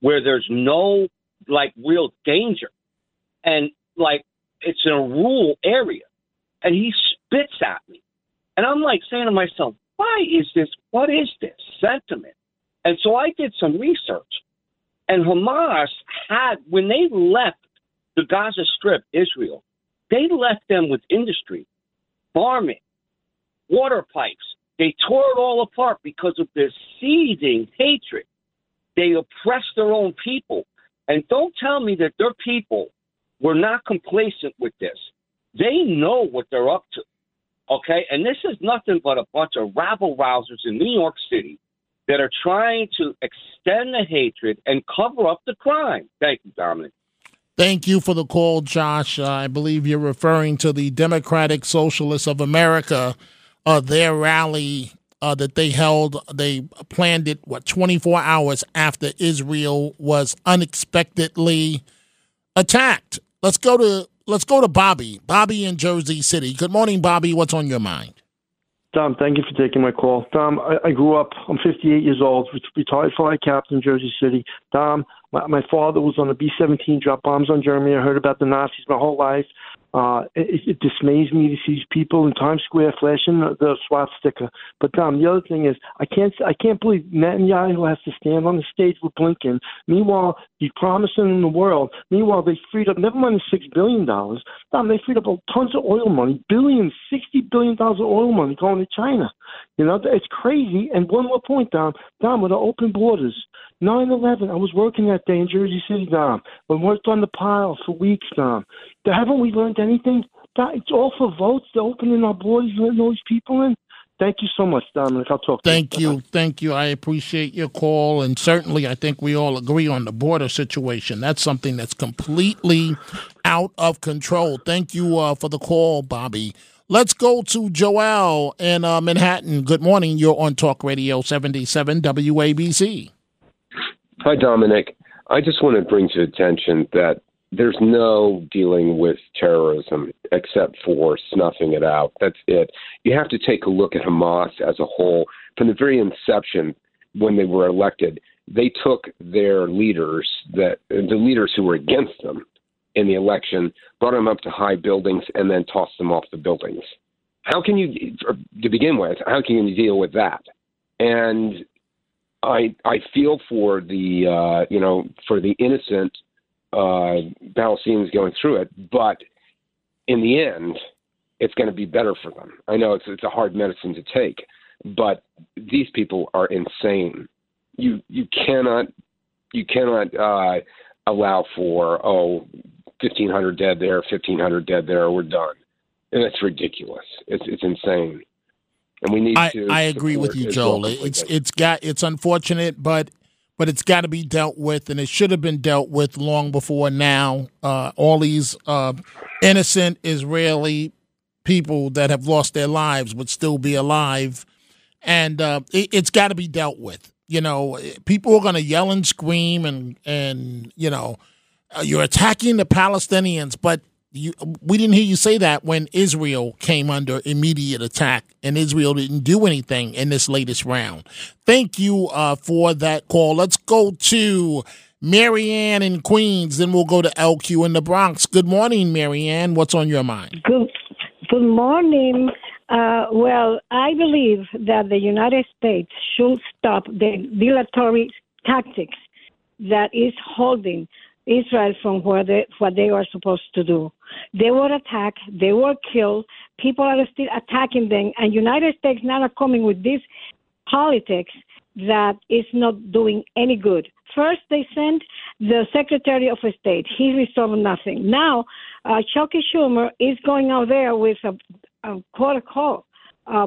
where there's no like real danger, and like it's in a rural area, and he spits at me, and I'm like saying to myself, why is this? What is this sentiment? And so I did some research, and Hamas had when they left the Gaza Strip, Israel, they left them with industry, farming, water pipes. They tore it all apart because of their seething hatred. They oppressed their own people. And don't tell me that their people were not complacent with this. They know what they're up to. Okay? And this is nothing but a bunch of rabble rousers in New York City that are trying to extend the hatred and cover up the crime. Thank you, Dominic. Thank you for the call, Josh. Uh, I believe you're referring to the Democratic Socialists of America, uh, their rally uh, that they held. They planned it, what, 24 hours after Israel was unexpectedly attacked. Let's go to let's go to Bobby. Bobby in Jersey City. Good morning, Bobby. What's on your mind? Dom, thank you for taking my call. Dom, I, I grew up, I'm 58 years old, retired flight captain in Jersey City. Dom, my, my father was on the B 17, dropped bombs on Germany. I heard about the Nazis my whole life. Uh, it, it dismays me to see people in Times Square flashing the, the swastika. But Dom, the other thing is, I can't, I can't believe Netanyahu has to stand on the stage with Blinken. Meanwhile, he's promising in the world. Meanwhile, they freed up, never mind the six billion dollars. Dom, they freed up tons of oil money, billions, sixty billion dollars of oil money going to China. You know, it's crazy. And one more point, Dom. Dom, with the open borders, 9/11. I was working that day in Jersey City, Dom. We worked on the pile for weeks, Dom. Haven't we learned anything? It's all for votes. They're opening our borders, letting those people in. Thank you so much, Dominic. I'll talk to Thank you. you. Thank you. I appreciate your call. And certainly, I think we all agree on the border situation. That's something that's completely out of control. Thank you uh, for the call, Bobby. Let's go to Joel in uh, Manhattan. Good morning. You're on Talk Radio 77 WABC. Hi, Dominic. I just want to bring to attention that there's no dealing with terrorism except for snuffing it out. That's it. You have to take a look at Hamas as a whole. From the very inception, when they were elected, they took their leaders, that the leaders who were against them in the election, brought them up to high buildings, and then tossed them off the buildings. How can you, to begin with, how can you deal with that? And I I feel for the uh, you know for the innocent uh, Palestinians going through it, but in the end, it's going to be better for them. I know it's it's a hard medicine to take, but these people are insane. You you cannot you cannot uh, allow for oh 1500 dead there, 1500 dead there, we're done. And that's ridiculous. It's it's insane and we need I, to. I agree with you, Joel. It's it's got it's unfortunate, but but it's got to be dealt with, and it should have been dealt with long before now. Uh, all these uh, innocent Israeli people that have lost their lives would still be alive, and uh, it, it's got to be dealt with. You know, people are going to yell and scream, and and you know, uh, you're attacking the Palestinians, but you, we didn't hear you say that when Israel came under immediate attack, and Israel didn't do anything in this latest round. Thank you uh, for that call. Let's go to Marianne in Queens, then we'll go to LQ in the Bronx. Good morning, Marianne. What's on your mind? Good, good morning. Uh, well, I believe that the United States should stop the dilatory tactics that is holding Israel from where they, what they are supposed to do. They were attacked, they were killed, people are still attacking them, and United States now are coming with this politics that is not doing any good. First, they sent the Secretary of State. He resolved nothing. Now, uh, Chucky Schumer is going out there with a, a quote unquote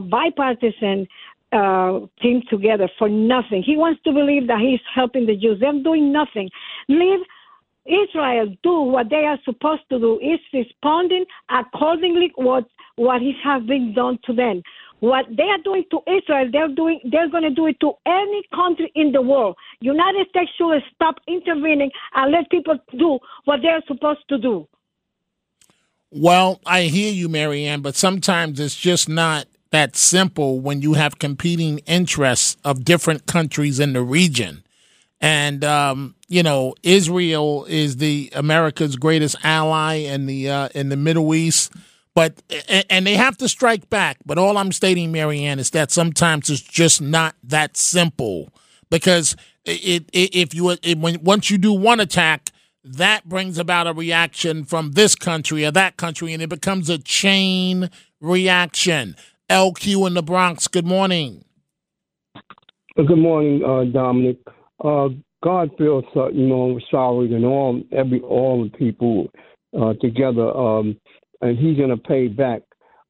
bipartisan uh, team together for nothing. He wants to believe that he's helping the Jews. They're doing nothing. Leave Israel do what they are supposed to do is responding accordingly what what has been done to them. What they are doing to Israel, they're doing they're going to do it to any country in the world. United States should stop intervening and let people do what they're supposed to do. Well, I hear you, Marianne, but sometimes it's just not that simple when you have competing interests of different countries in the region. And um, you know, Israel is the America's greatest ally in the uh, in the Middle East. But and they have to strike back. But all I'm stating, Marianne, is that sometimes it's just not that simple because it, it if you it, when once you do one attack, that brings about a reaction from this country or that country, and it becomes a chain reaction. LQ in the Bronx. Good morning. Good morning, uh, Dominic. Uh, God feels, uh, you know, sorry and all every all the people uh, together. Um, and he's going to pay back.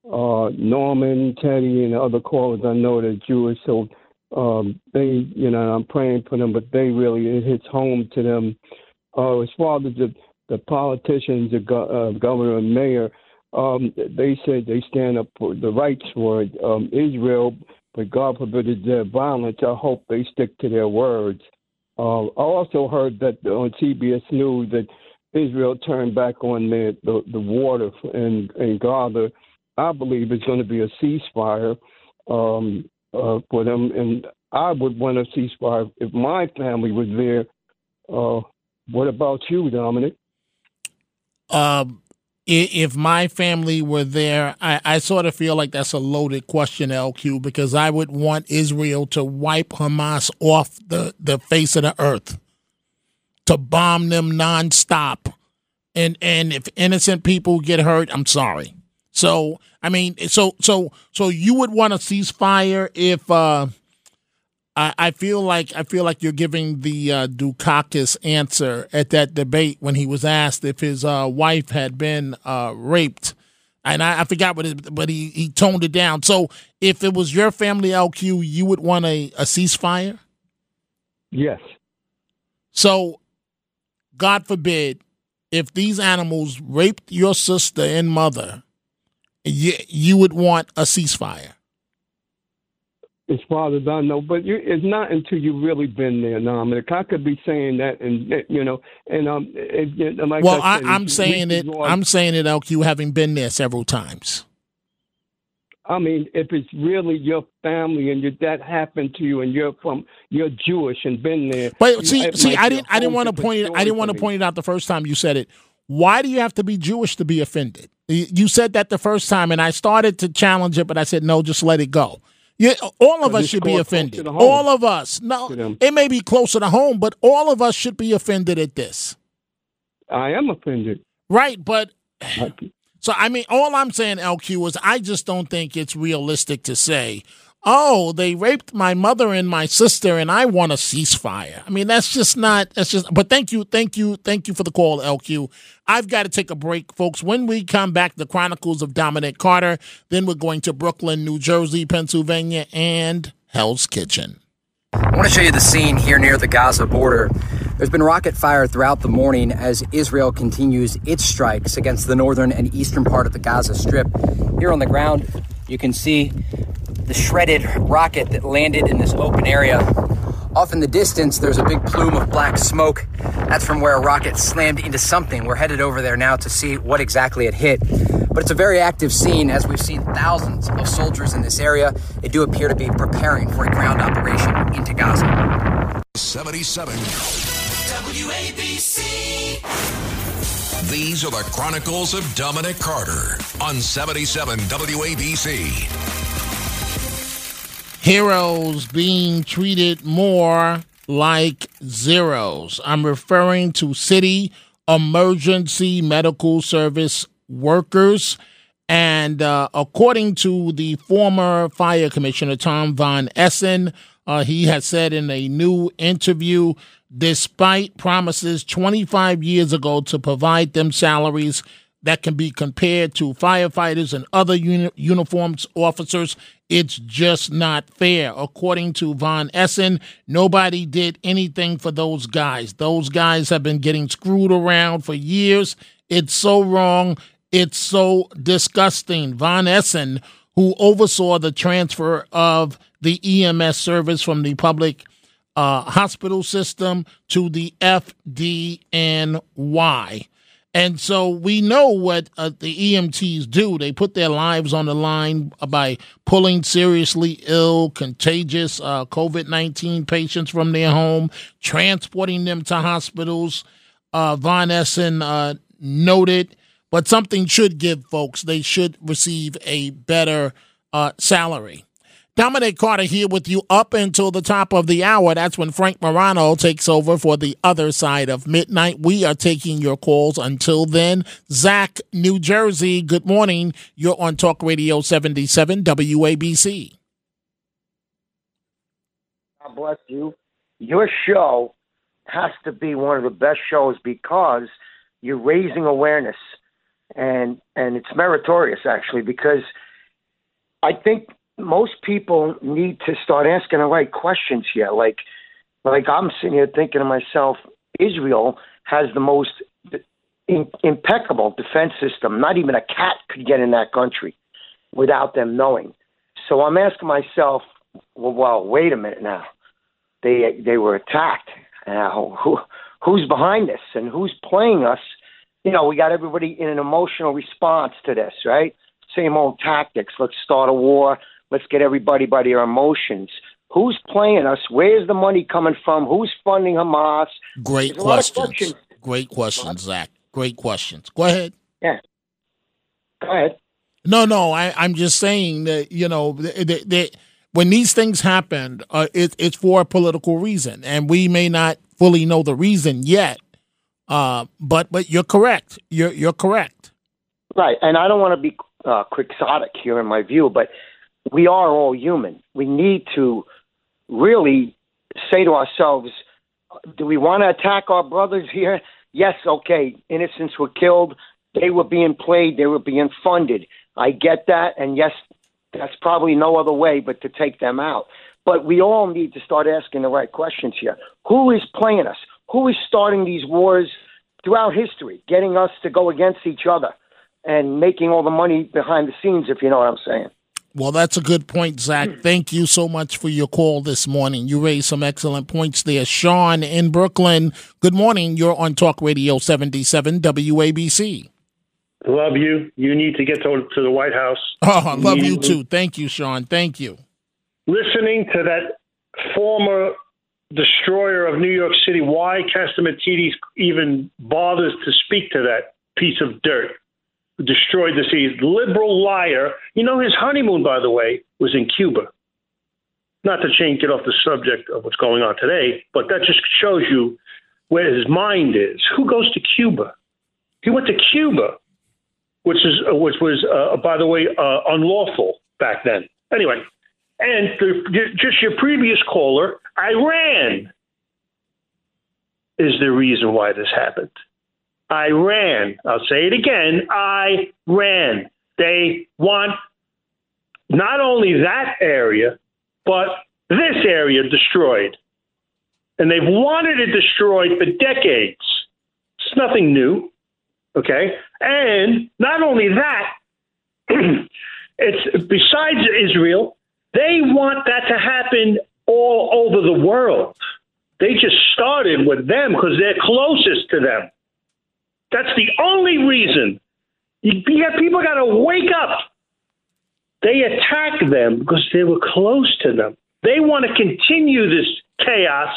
Uh, Norman, Teddy, and the other callers I know they're Jewish, so um, they, you know, I'm praying for them, but they really it hits home to them. Uh, as far as the the politicians, the go- uh, governor and mayor, um, they said they stand up for the rights for um, Israel, but God forbid their violence. I hope they stick to their words. Uh, I also heard that on CBS News that Israel turned back on the the, the water in, in Gaza, I believe it's going to be a ceasefire um, uh, for them. And I would want a ceasefire if my family was there. Uh, what about you, Dominic? Um, if my family were there, I, I, sort of feel like that's a loaded question, LQ, because I would want Israel to wipe Hamas off the, the face of the earth to bomb them nonstop. And and if innocent people get hurt, I'm sorry. So I mean, so so so you would want a ceasefire if uh, I, I feel like I feel like you're giving the uh, Dukakis answer at that debate when he was asked if his uh, wife had been uh, raped, and I, I forgot what it, but he he toned it down. So if it was your family LQ, you would want a, a ceasefire. Yes. So God forbid, if these animals raped your sister and mother, you, you would want a ceasefire. As far as I know, but you, it's not until you've really been there, Dominic. I could be saying that, and you know, and um, it, it, like well, I am saying it. I'm saying it, LQ, having been there several times. I mean, if it's really your family and you, that happened to you, and you're from you're Jewish and been there. But see, see, I didn't, I didn't want to point it. I didn't want to point it out the first time you said it. Why do you have to be Jewish to be offended? You said that the first time, and I started to challenge it, but I said no, just let it go. Yeah, all of us should be offended. All of us. No, it may be closer to home, but all of us should be offended at this. I am offended. Right, but so, I mean, all I'm saying, LQ, is I just don't think it's realistic to say, oh, they raped my mother and my sister and I want a ceasefire. I mean, that's just not, that's just, but thank you, thank you, thank you for the call, LQ. I've got to take a break, folks. When we come back, the Chronicles of Dominic Carter, then we're going to Brooklyn, New Jersey, Pennsylvania, and Hell's Kitchen. I want to show you the scene here near the Gaza border. There's been rocket fire throughout the morning as Israel continues its strikes against the northern and eastern part of the Gaza Strip. Here on the ground, you can see the shredded rocket that landed in this open area. Off in the distance, there's a big plume of black smoke. That's from where a rocket slammed into something. We're headed over there now to see what exactly it hit. But it's a very active scene as we've seen thousands of soldiers in this area. They do appear to be preparing for a ground operation into Gaza. 77 WABC. These are the Chronicles of Dominic Carter on 77 WABC. Heroes being treated more like zeros. I'm referring to city emergency medical service workers And uh, according to the former fire commissioner, Tom Von Essen, uh, he has said in a new interview, despite promises 25 years ago to provide them salaries that can be compared to firefighters and other uni- uniformed officers, it's just not fair. According to Von Essen, nobody did anything for those guys. Those guys have been getting screwed around for years. It's so wrong. It's so disgusting. Von Essen, who oversaw the transfer of the EMS service from the public uh, hospital system to the FDNY. And so we know what uh, the EMTs do. They put their lives on the line by pulling seriously ill, contagious uh, COVID 19 patients from their home, transporting them to hospitals. Uh, Von Essen uh, noted but something should give folks. They should receive a better uh, salary. Dominic Carter here with you up until the top of the hour. That's when Frank Morano takes over for the other side of midnight. We are taking your calls until then. Zach, New Jersey, good morning. You're on Talk Radio 77 WABC. God bless you. Your show has to be one of the best shows because you're raising awareness and and it's meritorious actually because I think most people need to start asking the right questions here. Like like I'm sitting here thinking to myself, Israel has the most in, impeccable defense system. Not even a cat could get in that country without them knowing. So I'm asking myself, well, well wait a minute now. They they were attacked. Now, who who's behind this and who's playing us? you know, we got everybody in an emotional response to this, right? Same old tactics. Let's start a war. Let's get everybody by their emotions. Who's playing us? Where's the money coming from? Who's funding Hamas? Great questions. questions. Great questions, Zach. Great questions. Go ahead. Yeah. Go ahead. No, no. I, I'm just saying that you know that when these things happen, uh, it, it's for a political reason, and we may not fully know the reason yet. Uh, but but you're correct. You're you're correct. Right, and I don't want to be uh, quixotic here in my view, but we are all human. We need to really say to ourselves, do we want to attack our brothers here? Yes, okay. Innocents were killed. They were being played. They were being funded. I get that, and yes, that's probably no other way but to take them out. But we all need to start asking the right questions here. Who is playing us? who is starting these wars throughout history, getting us to go against each other and making all the money behind the scenes, if you know what I'm saying. Well, that's a good point, Zach. Hmm. Thank you so much for your call this morning. You raised some excellent points there. Sean in Brooklyn, good morning. You're on Talk Radio 77 WABC. Love you. You need to get to, to the White House. Oh, I love you, you too. Thank you, Sean. Thank you. Listening to that former destroyer of New York City, why Catsimatidis even bothers to speak to that piece of dirt who destroyed the city. Liberal liar. You know, his honeymoon, by the way, was in Cuba. Not to change it off the subject of what's going on today, but that just shows you where his mind is. Who goes to Cuba? He went to Cuba, which is uh, which was, uh, by the way, uh, unlawful back then. Anyway, and the, just your previous caller, Iran is the reason why this happened. Iran, I'll say it again, Iran. They want not only that area, but this area destroyed. And they've wanted it destroyed for decades. It's nothing new. Okay? And not only that, it's besides Israel, they want that to happen all over the world. They just started with them because they're closest to them. That's the only reason. You, people got to wake up. They attack them because they were close to them. They want to continue this chaos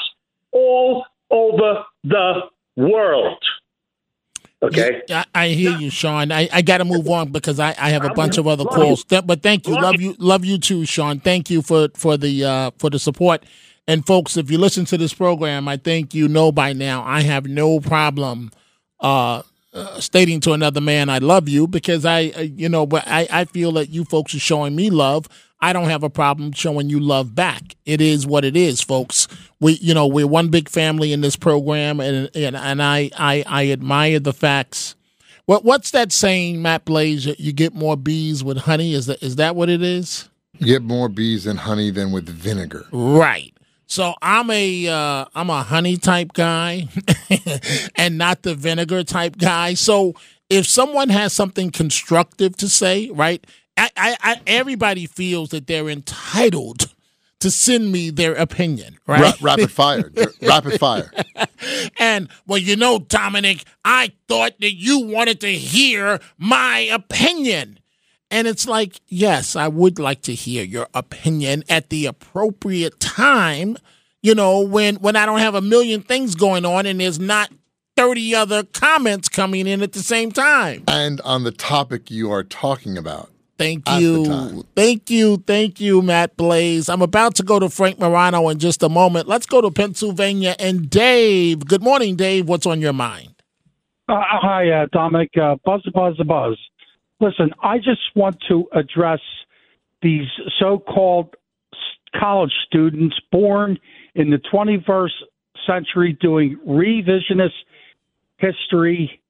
all over the world. Okay. I, I hear you, Sean. I, I got to move on because I, I have a bunch of other calls. but thank you, love you, love you too, Sean. Thank you for for the uh, for the support. And folks, if you listen to this program, I think you know by now I have no problem uh, uh, stating to another man, "I love you," because I, uh, you know, but I, I feel that you folks are showing me love. I don't have a problem showing you love back. It is what it is, folks. We, you know, we're one big family in this program, and and, and I, I I admire the facts. What what's that saying, Matt Blaze? You get more bees with honey. Is that is that what it is? You get more bees and honey than with vinegar. Right. So I'm a uh, I'm a honey type guy, and not the vinegar type guy. So if someone has something constructive to say, right, I, I, I everybody feels that they're entitled to send me their opinion, right? Ra- rapid fire, rapid fire. And well, you know, Dominic, I thought that you wanted to hear my opinion. And it's like, yes, I would like to hear your opinion at the appropriate time, you know, when when I don't have a million things going on and there's not 30 other comments coming in at the same time. And on the topic you are talking about. Thank you. Thank you. Thank you, Matt Blaze. I'm about to go to Frank Morano in just a moment. Let's go to Pennsylvania and Dave. Good morning, Dave. What's on your mind? Uh, hi, uh, Dominic. Uh, buzz, buzz, buzz. Listen, I just want to address these so-called college students born in the 21st century doing revisionist history,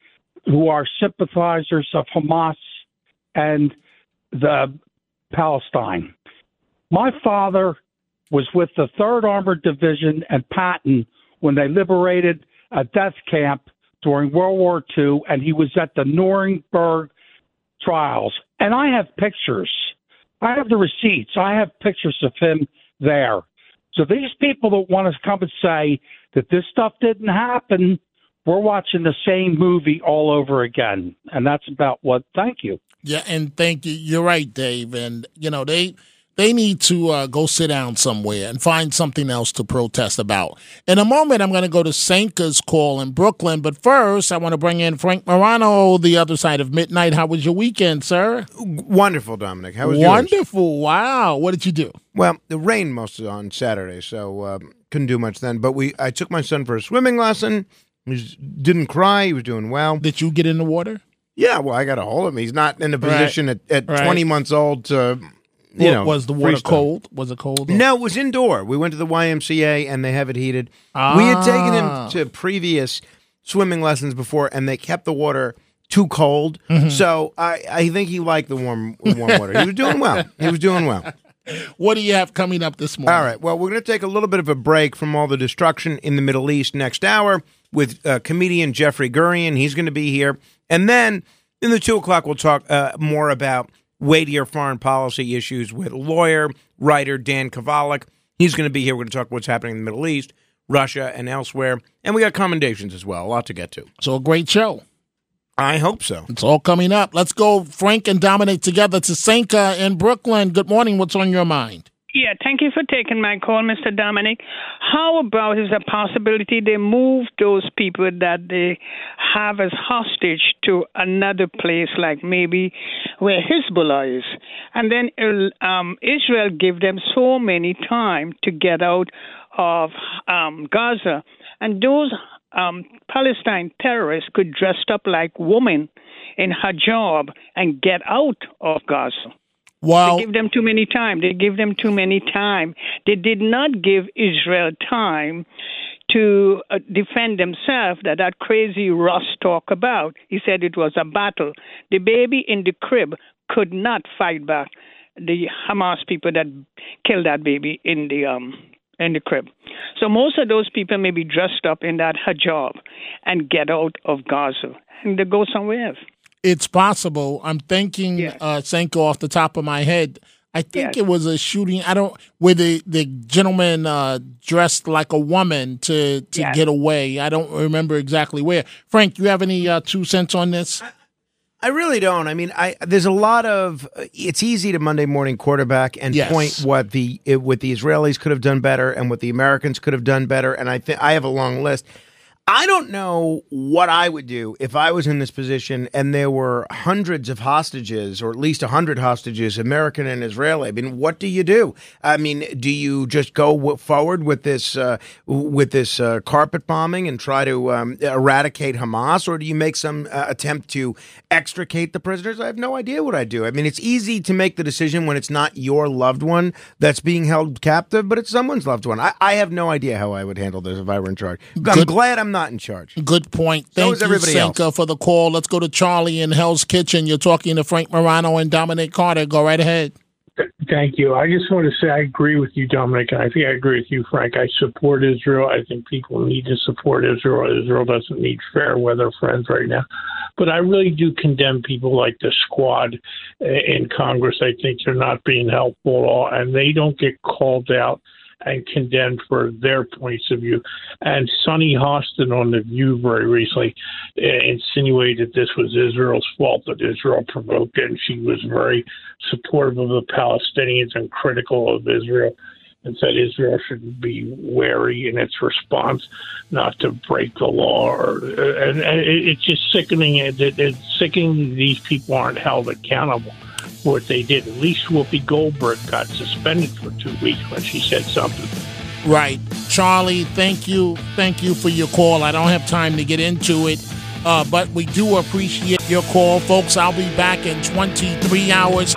who are sympathizers of Hamas and the Palestine. My father was with the Third Armored Division and Patton when they liberated a death camp during World War II, and he was at the Nuremberg trials. And I have pictures. I have the receipts. I have pictures of him there. So these people that want to come and say that this stuff didn't happen, we're watching the same movie all over again. And that's about what. Thank you. Yeah, and thank you. You're right, Dave. And you know they they need to uh, go sit down somewhere and find something else to protest about. In a moment, I'm going to go to Sanka's call in Brooklyn, but first, I want to bring in Frank Morano, the other side of midnight. How was your weekend, sir? Wonderful, Dominic. How was yours? Wonderful. Wow. What did you do? Well, the rain most on Saturday, so um, couldn't do much then. But we, I took my son for a swimming lesson. He didn't cry. He was doing well. Did you get in the water? Yeah. Well, I got a hold of him. He's not in a Right. position at, at Right. 20 months old to, you Wa- know, was the water freestyle. cold? Was it cold? No, it was indoor. We went to the YMCA and they have it heated. We had taken Ah. him to previous swimming lessons before, and they kept the water too cold. Mhm. So I, I think he liked the warm warm water. He was doing well. He was doing well. What do you have coming up this morning? All right. Well, we're going to take a little bit of a break from all the destruction in the Middle East next hour with uh, comedian Jeffrey Gurian. He's going to be here. And then in the two o'clock, we'll talk uh, more about weightier foreign policy issues with lawyer, writer Dan Kovalik. He's going to be here. We're going to talk what's happening in the Middle East, Russia, and elsewhere. And we got commendations as well. A lot to get to. So a great show. I hope so. It's all coming up. Let's go, Frank and Dominic, together to Sanka in Brooklyn. Good morning. What's on your mind? Yeah, thank you for taking my call, Mr. Dominic. How about is a possibility they move those people that they have as hostage to another place, like maybe where Hezbollah is, and then um, Israel give them so many time to get out of um, Gaza, and those um, Palestine terrorists could dress up like women in hijab and get out of Gaza. Wow. They give them too many time. They give them too many time. They did not give Israel time to uh, defend themselves that that crazy Ross talk about. He said it was a battle. The baby in the crib could not fight back the Hamas people that killed that baby in the um in the crib. So most of those people may be dressed up in that hijab and get out of Gaza and they go somewhere else. It's possible. I'm thinking uh, Sanko off the top of my head. I think it was a shooting. I don't where the the gentleman uh, dressed like a woman to to Yes. get away. I don't remember exactly where. Frank, you have any uh, two cents on this? I really don't. I mean, I there's a lot of. It's easy to Monday morning quarterback and Yes. point what the it, what the Israelis could have done better and what the Americans could have done better. And I think I have a long list. I don't know what I would do if I was in this position and there were hundreds of hostages, or at least a hundred hostages, American and Israeli. I mean, what do you do? I mean, do you just go forward with this uh, with this uh, carpet bombing and try to um, eradicate Hamas, or do you make some uh, attempt to extricate the prisoners? I have no idea what I do. I mean, it's easy to make the decision when it's not your loved one that's being held captive, but it's someone's loved one. I, I have no idea how I would handle this if I were in charge. I'm Good- glad I'm not in charge. Good point. So Thank is you, everybody else. Senka, for the call. Let's go to Charlie in Hell's Kitchen. You're talking to Frank Morano and Dominic Carter. Go right ahead. Thank you. I just want to say I agree with you, Dominic, and I think I agree with you, Frank. I support Israel. I think people need to support Israel. Israel doesn't need fair weather friends right now. But I really do condemn people like the squad uh, in Congress. I think they're not being helpful at all, and they don't get called out and condemned for their points of view. And Sunny Hostin on The View very recently uh, insinuated this was Israel's fault, that Israel provoked it, and she was very supportive of the Palestinians and critical of Israel. And said Israel should be wary in its response, not to break the law. Or, and, and it's just sickening. It, it, it's sickening these people aren't held accountable what they did. At least Whoopi Goldberg got suspended for two weeks when she said something. Right. Charlie, thank you. Thank you for your call. I don't have time to get into it, uh, but we do appreciate your call, folks. I'll be back in 23 hours.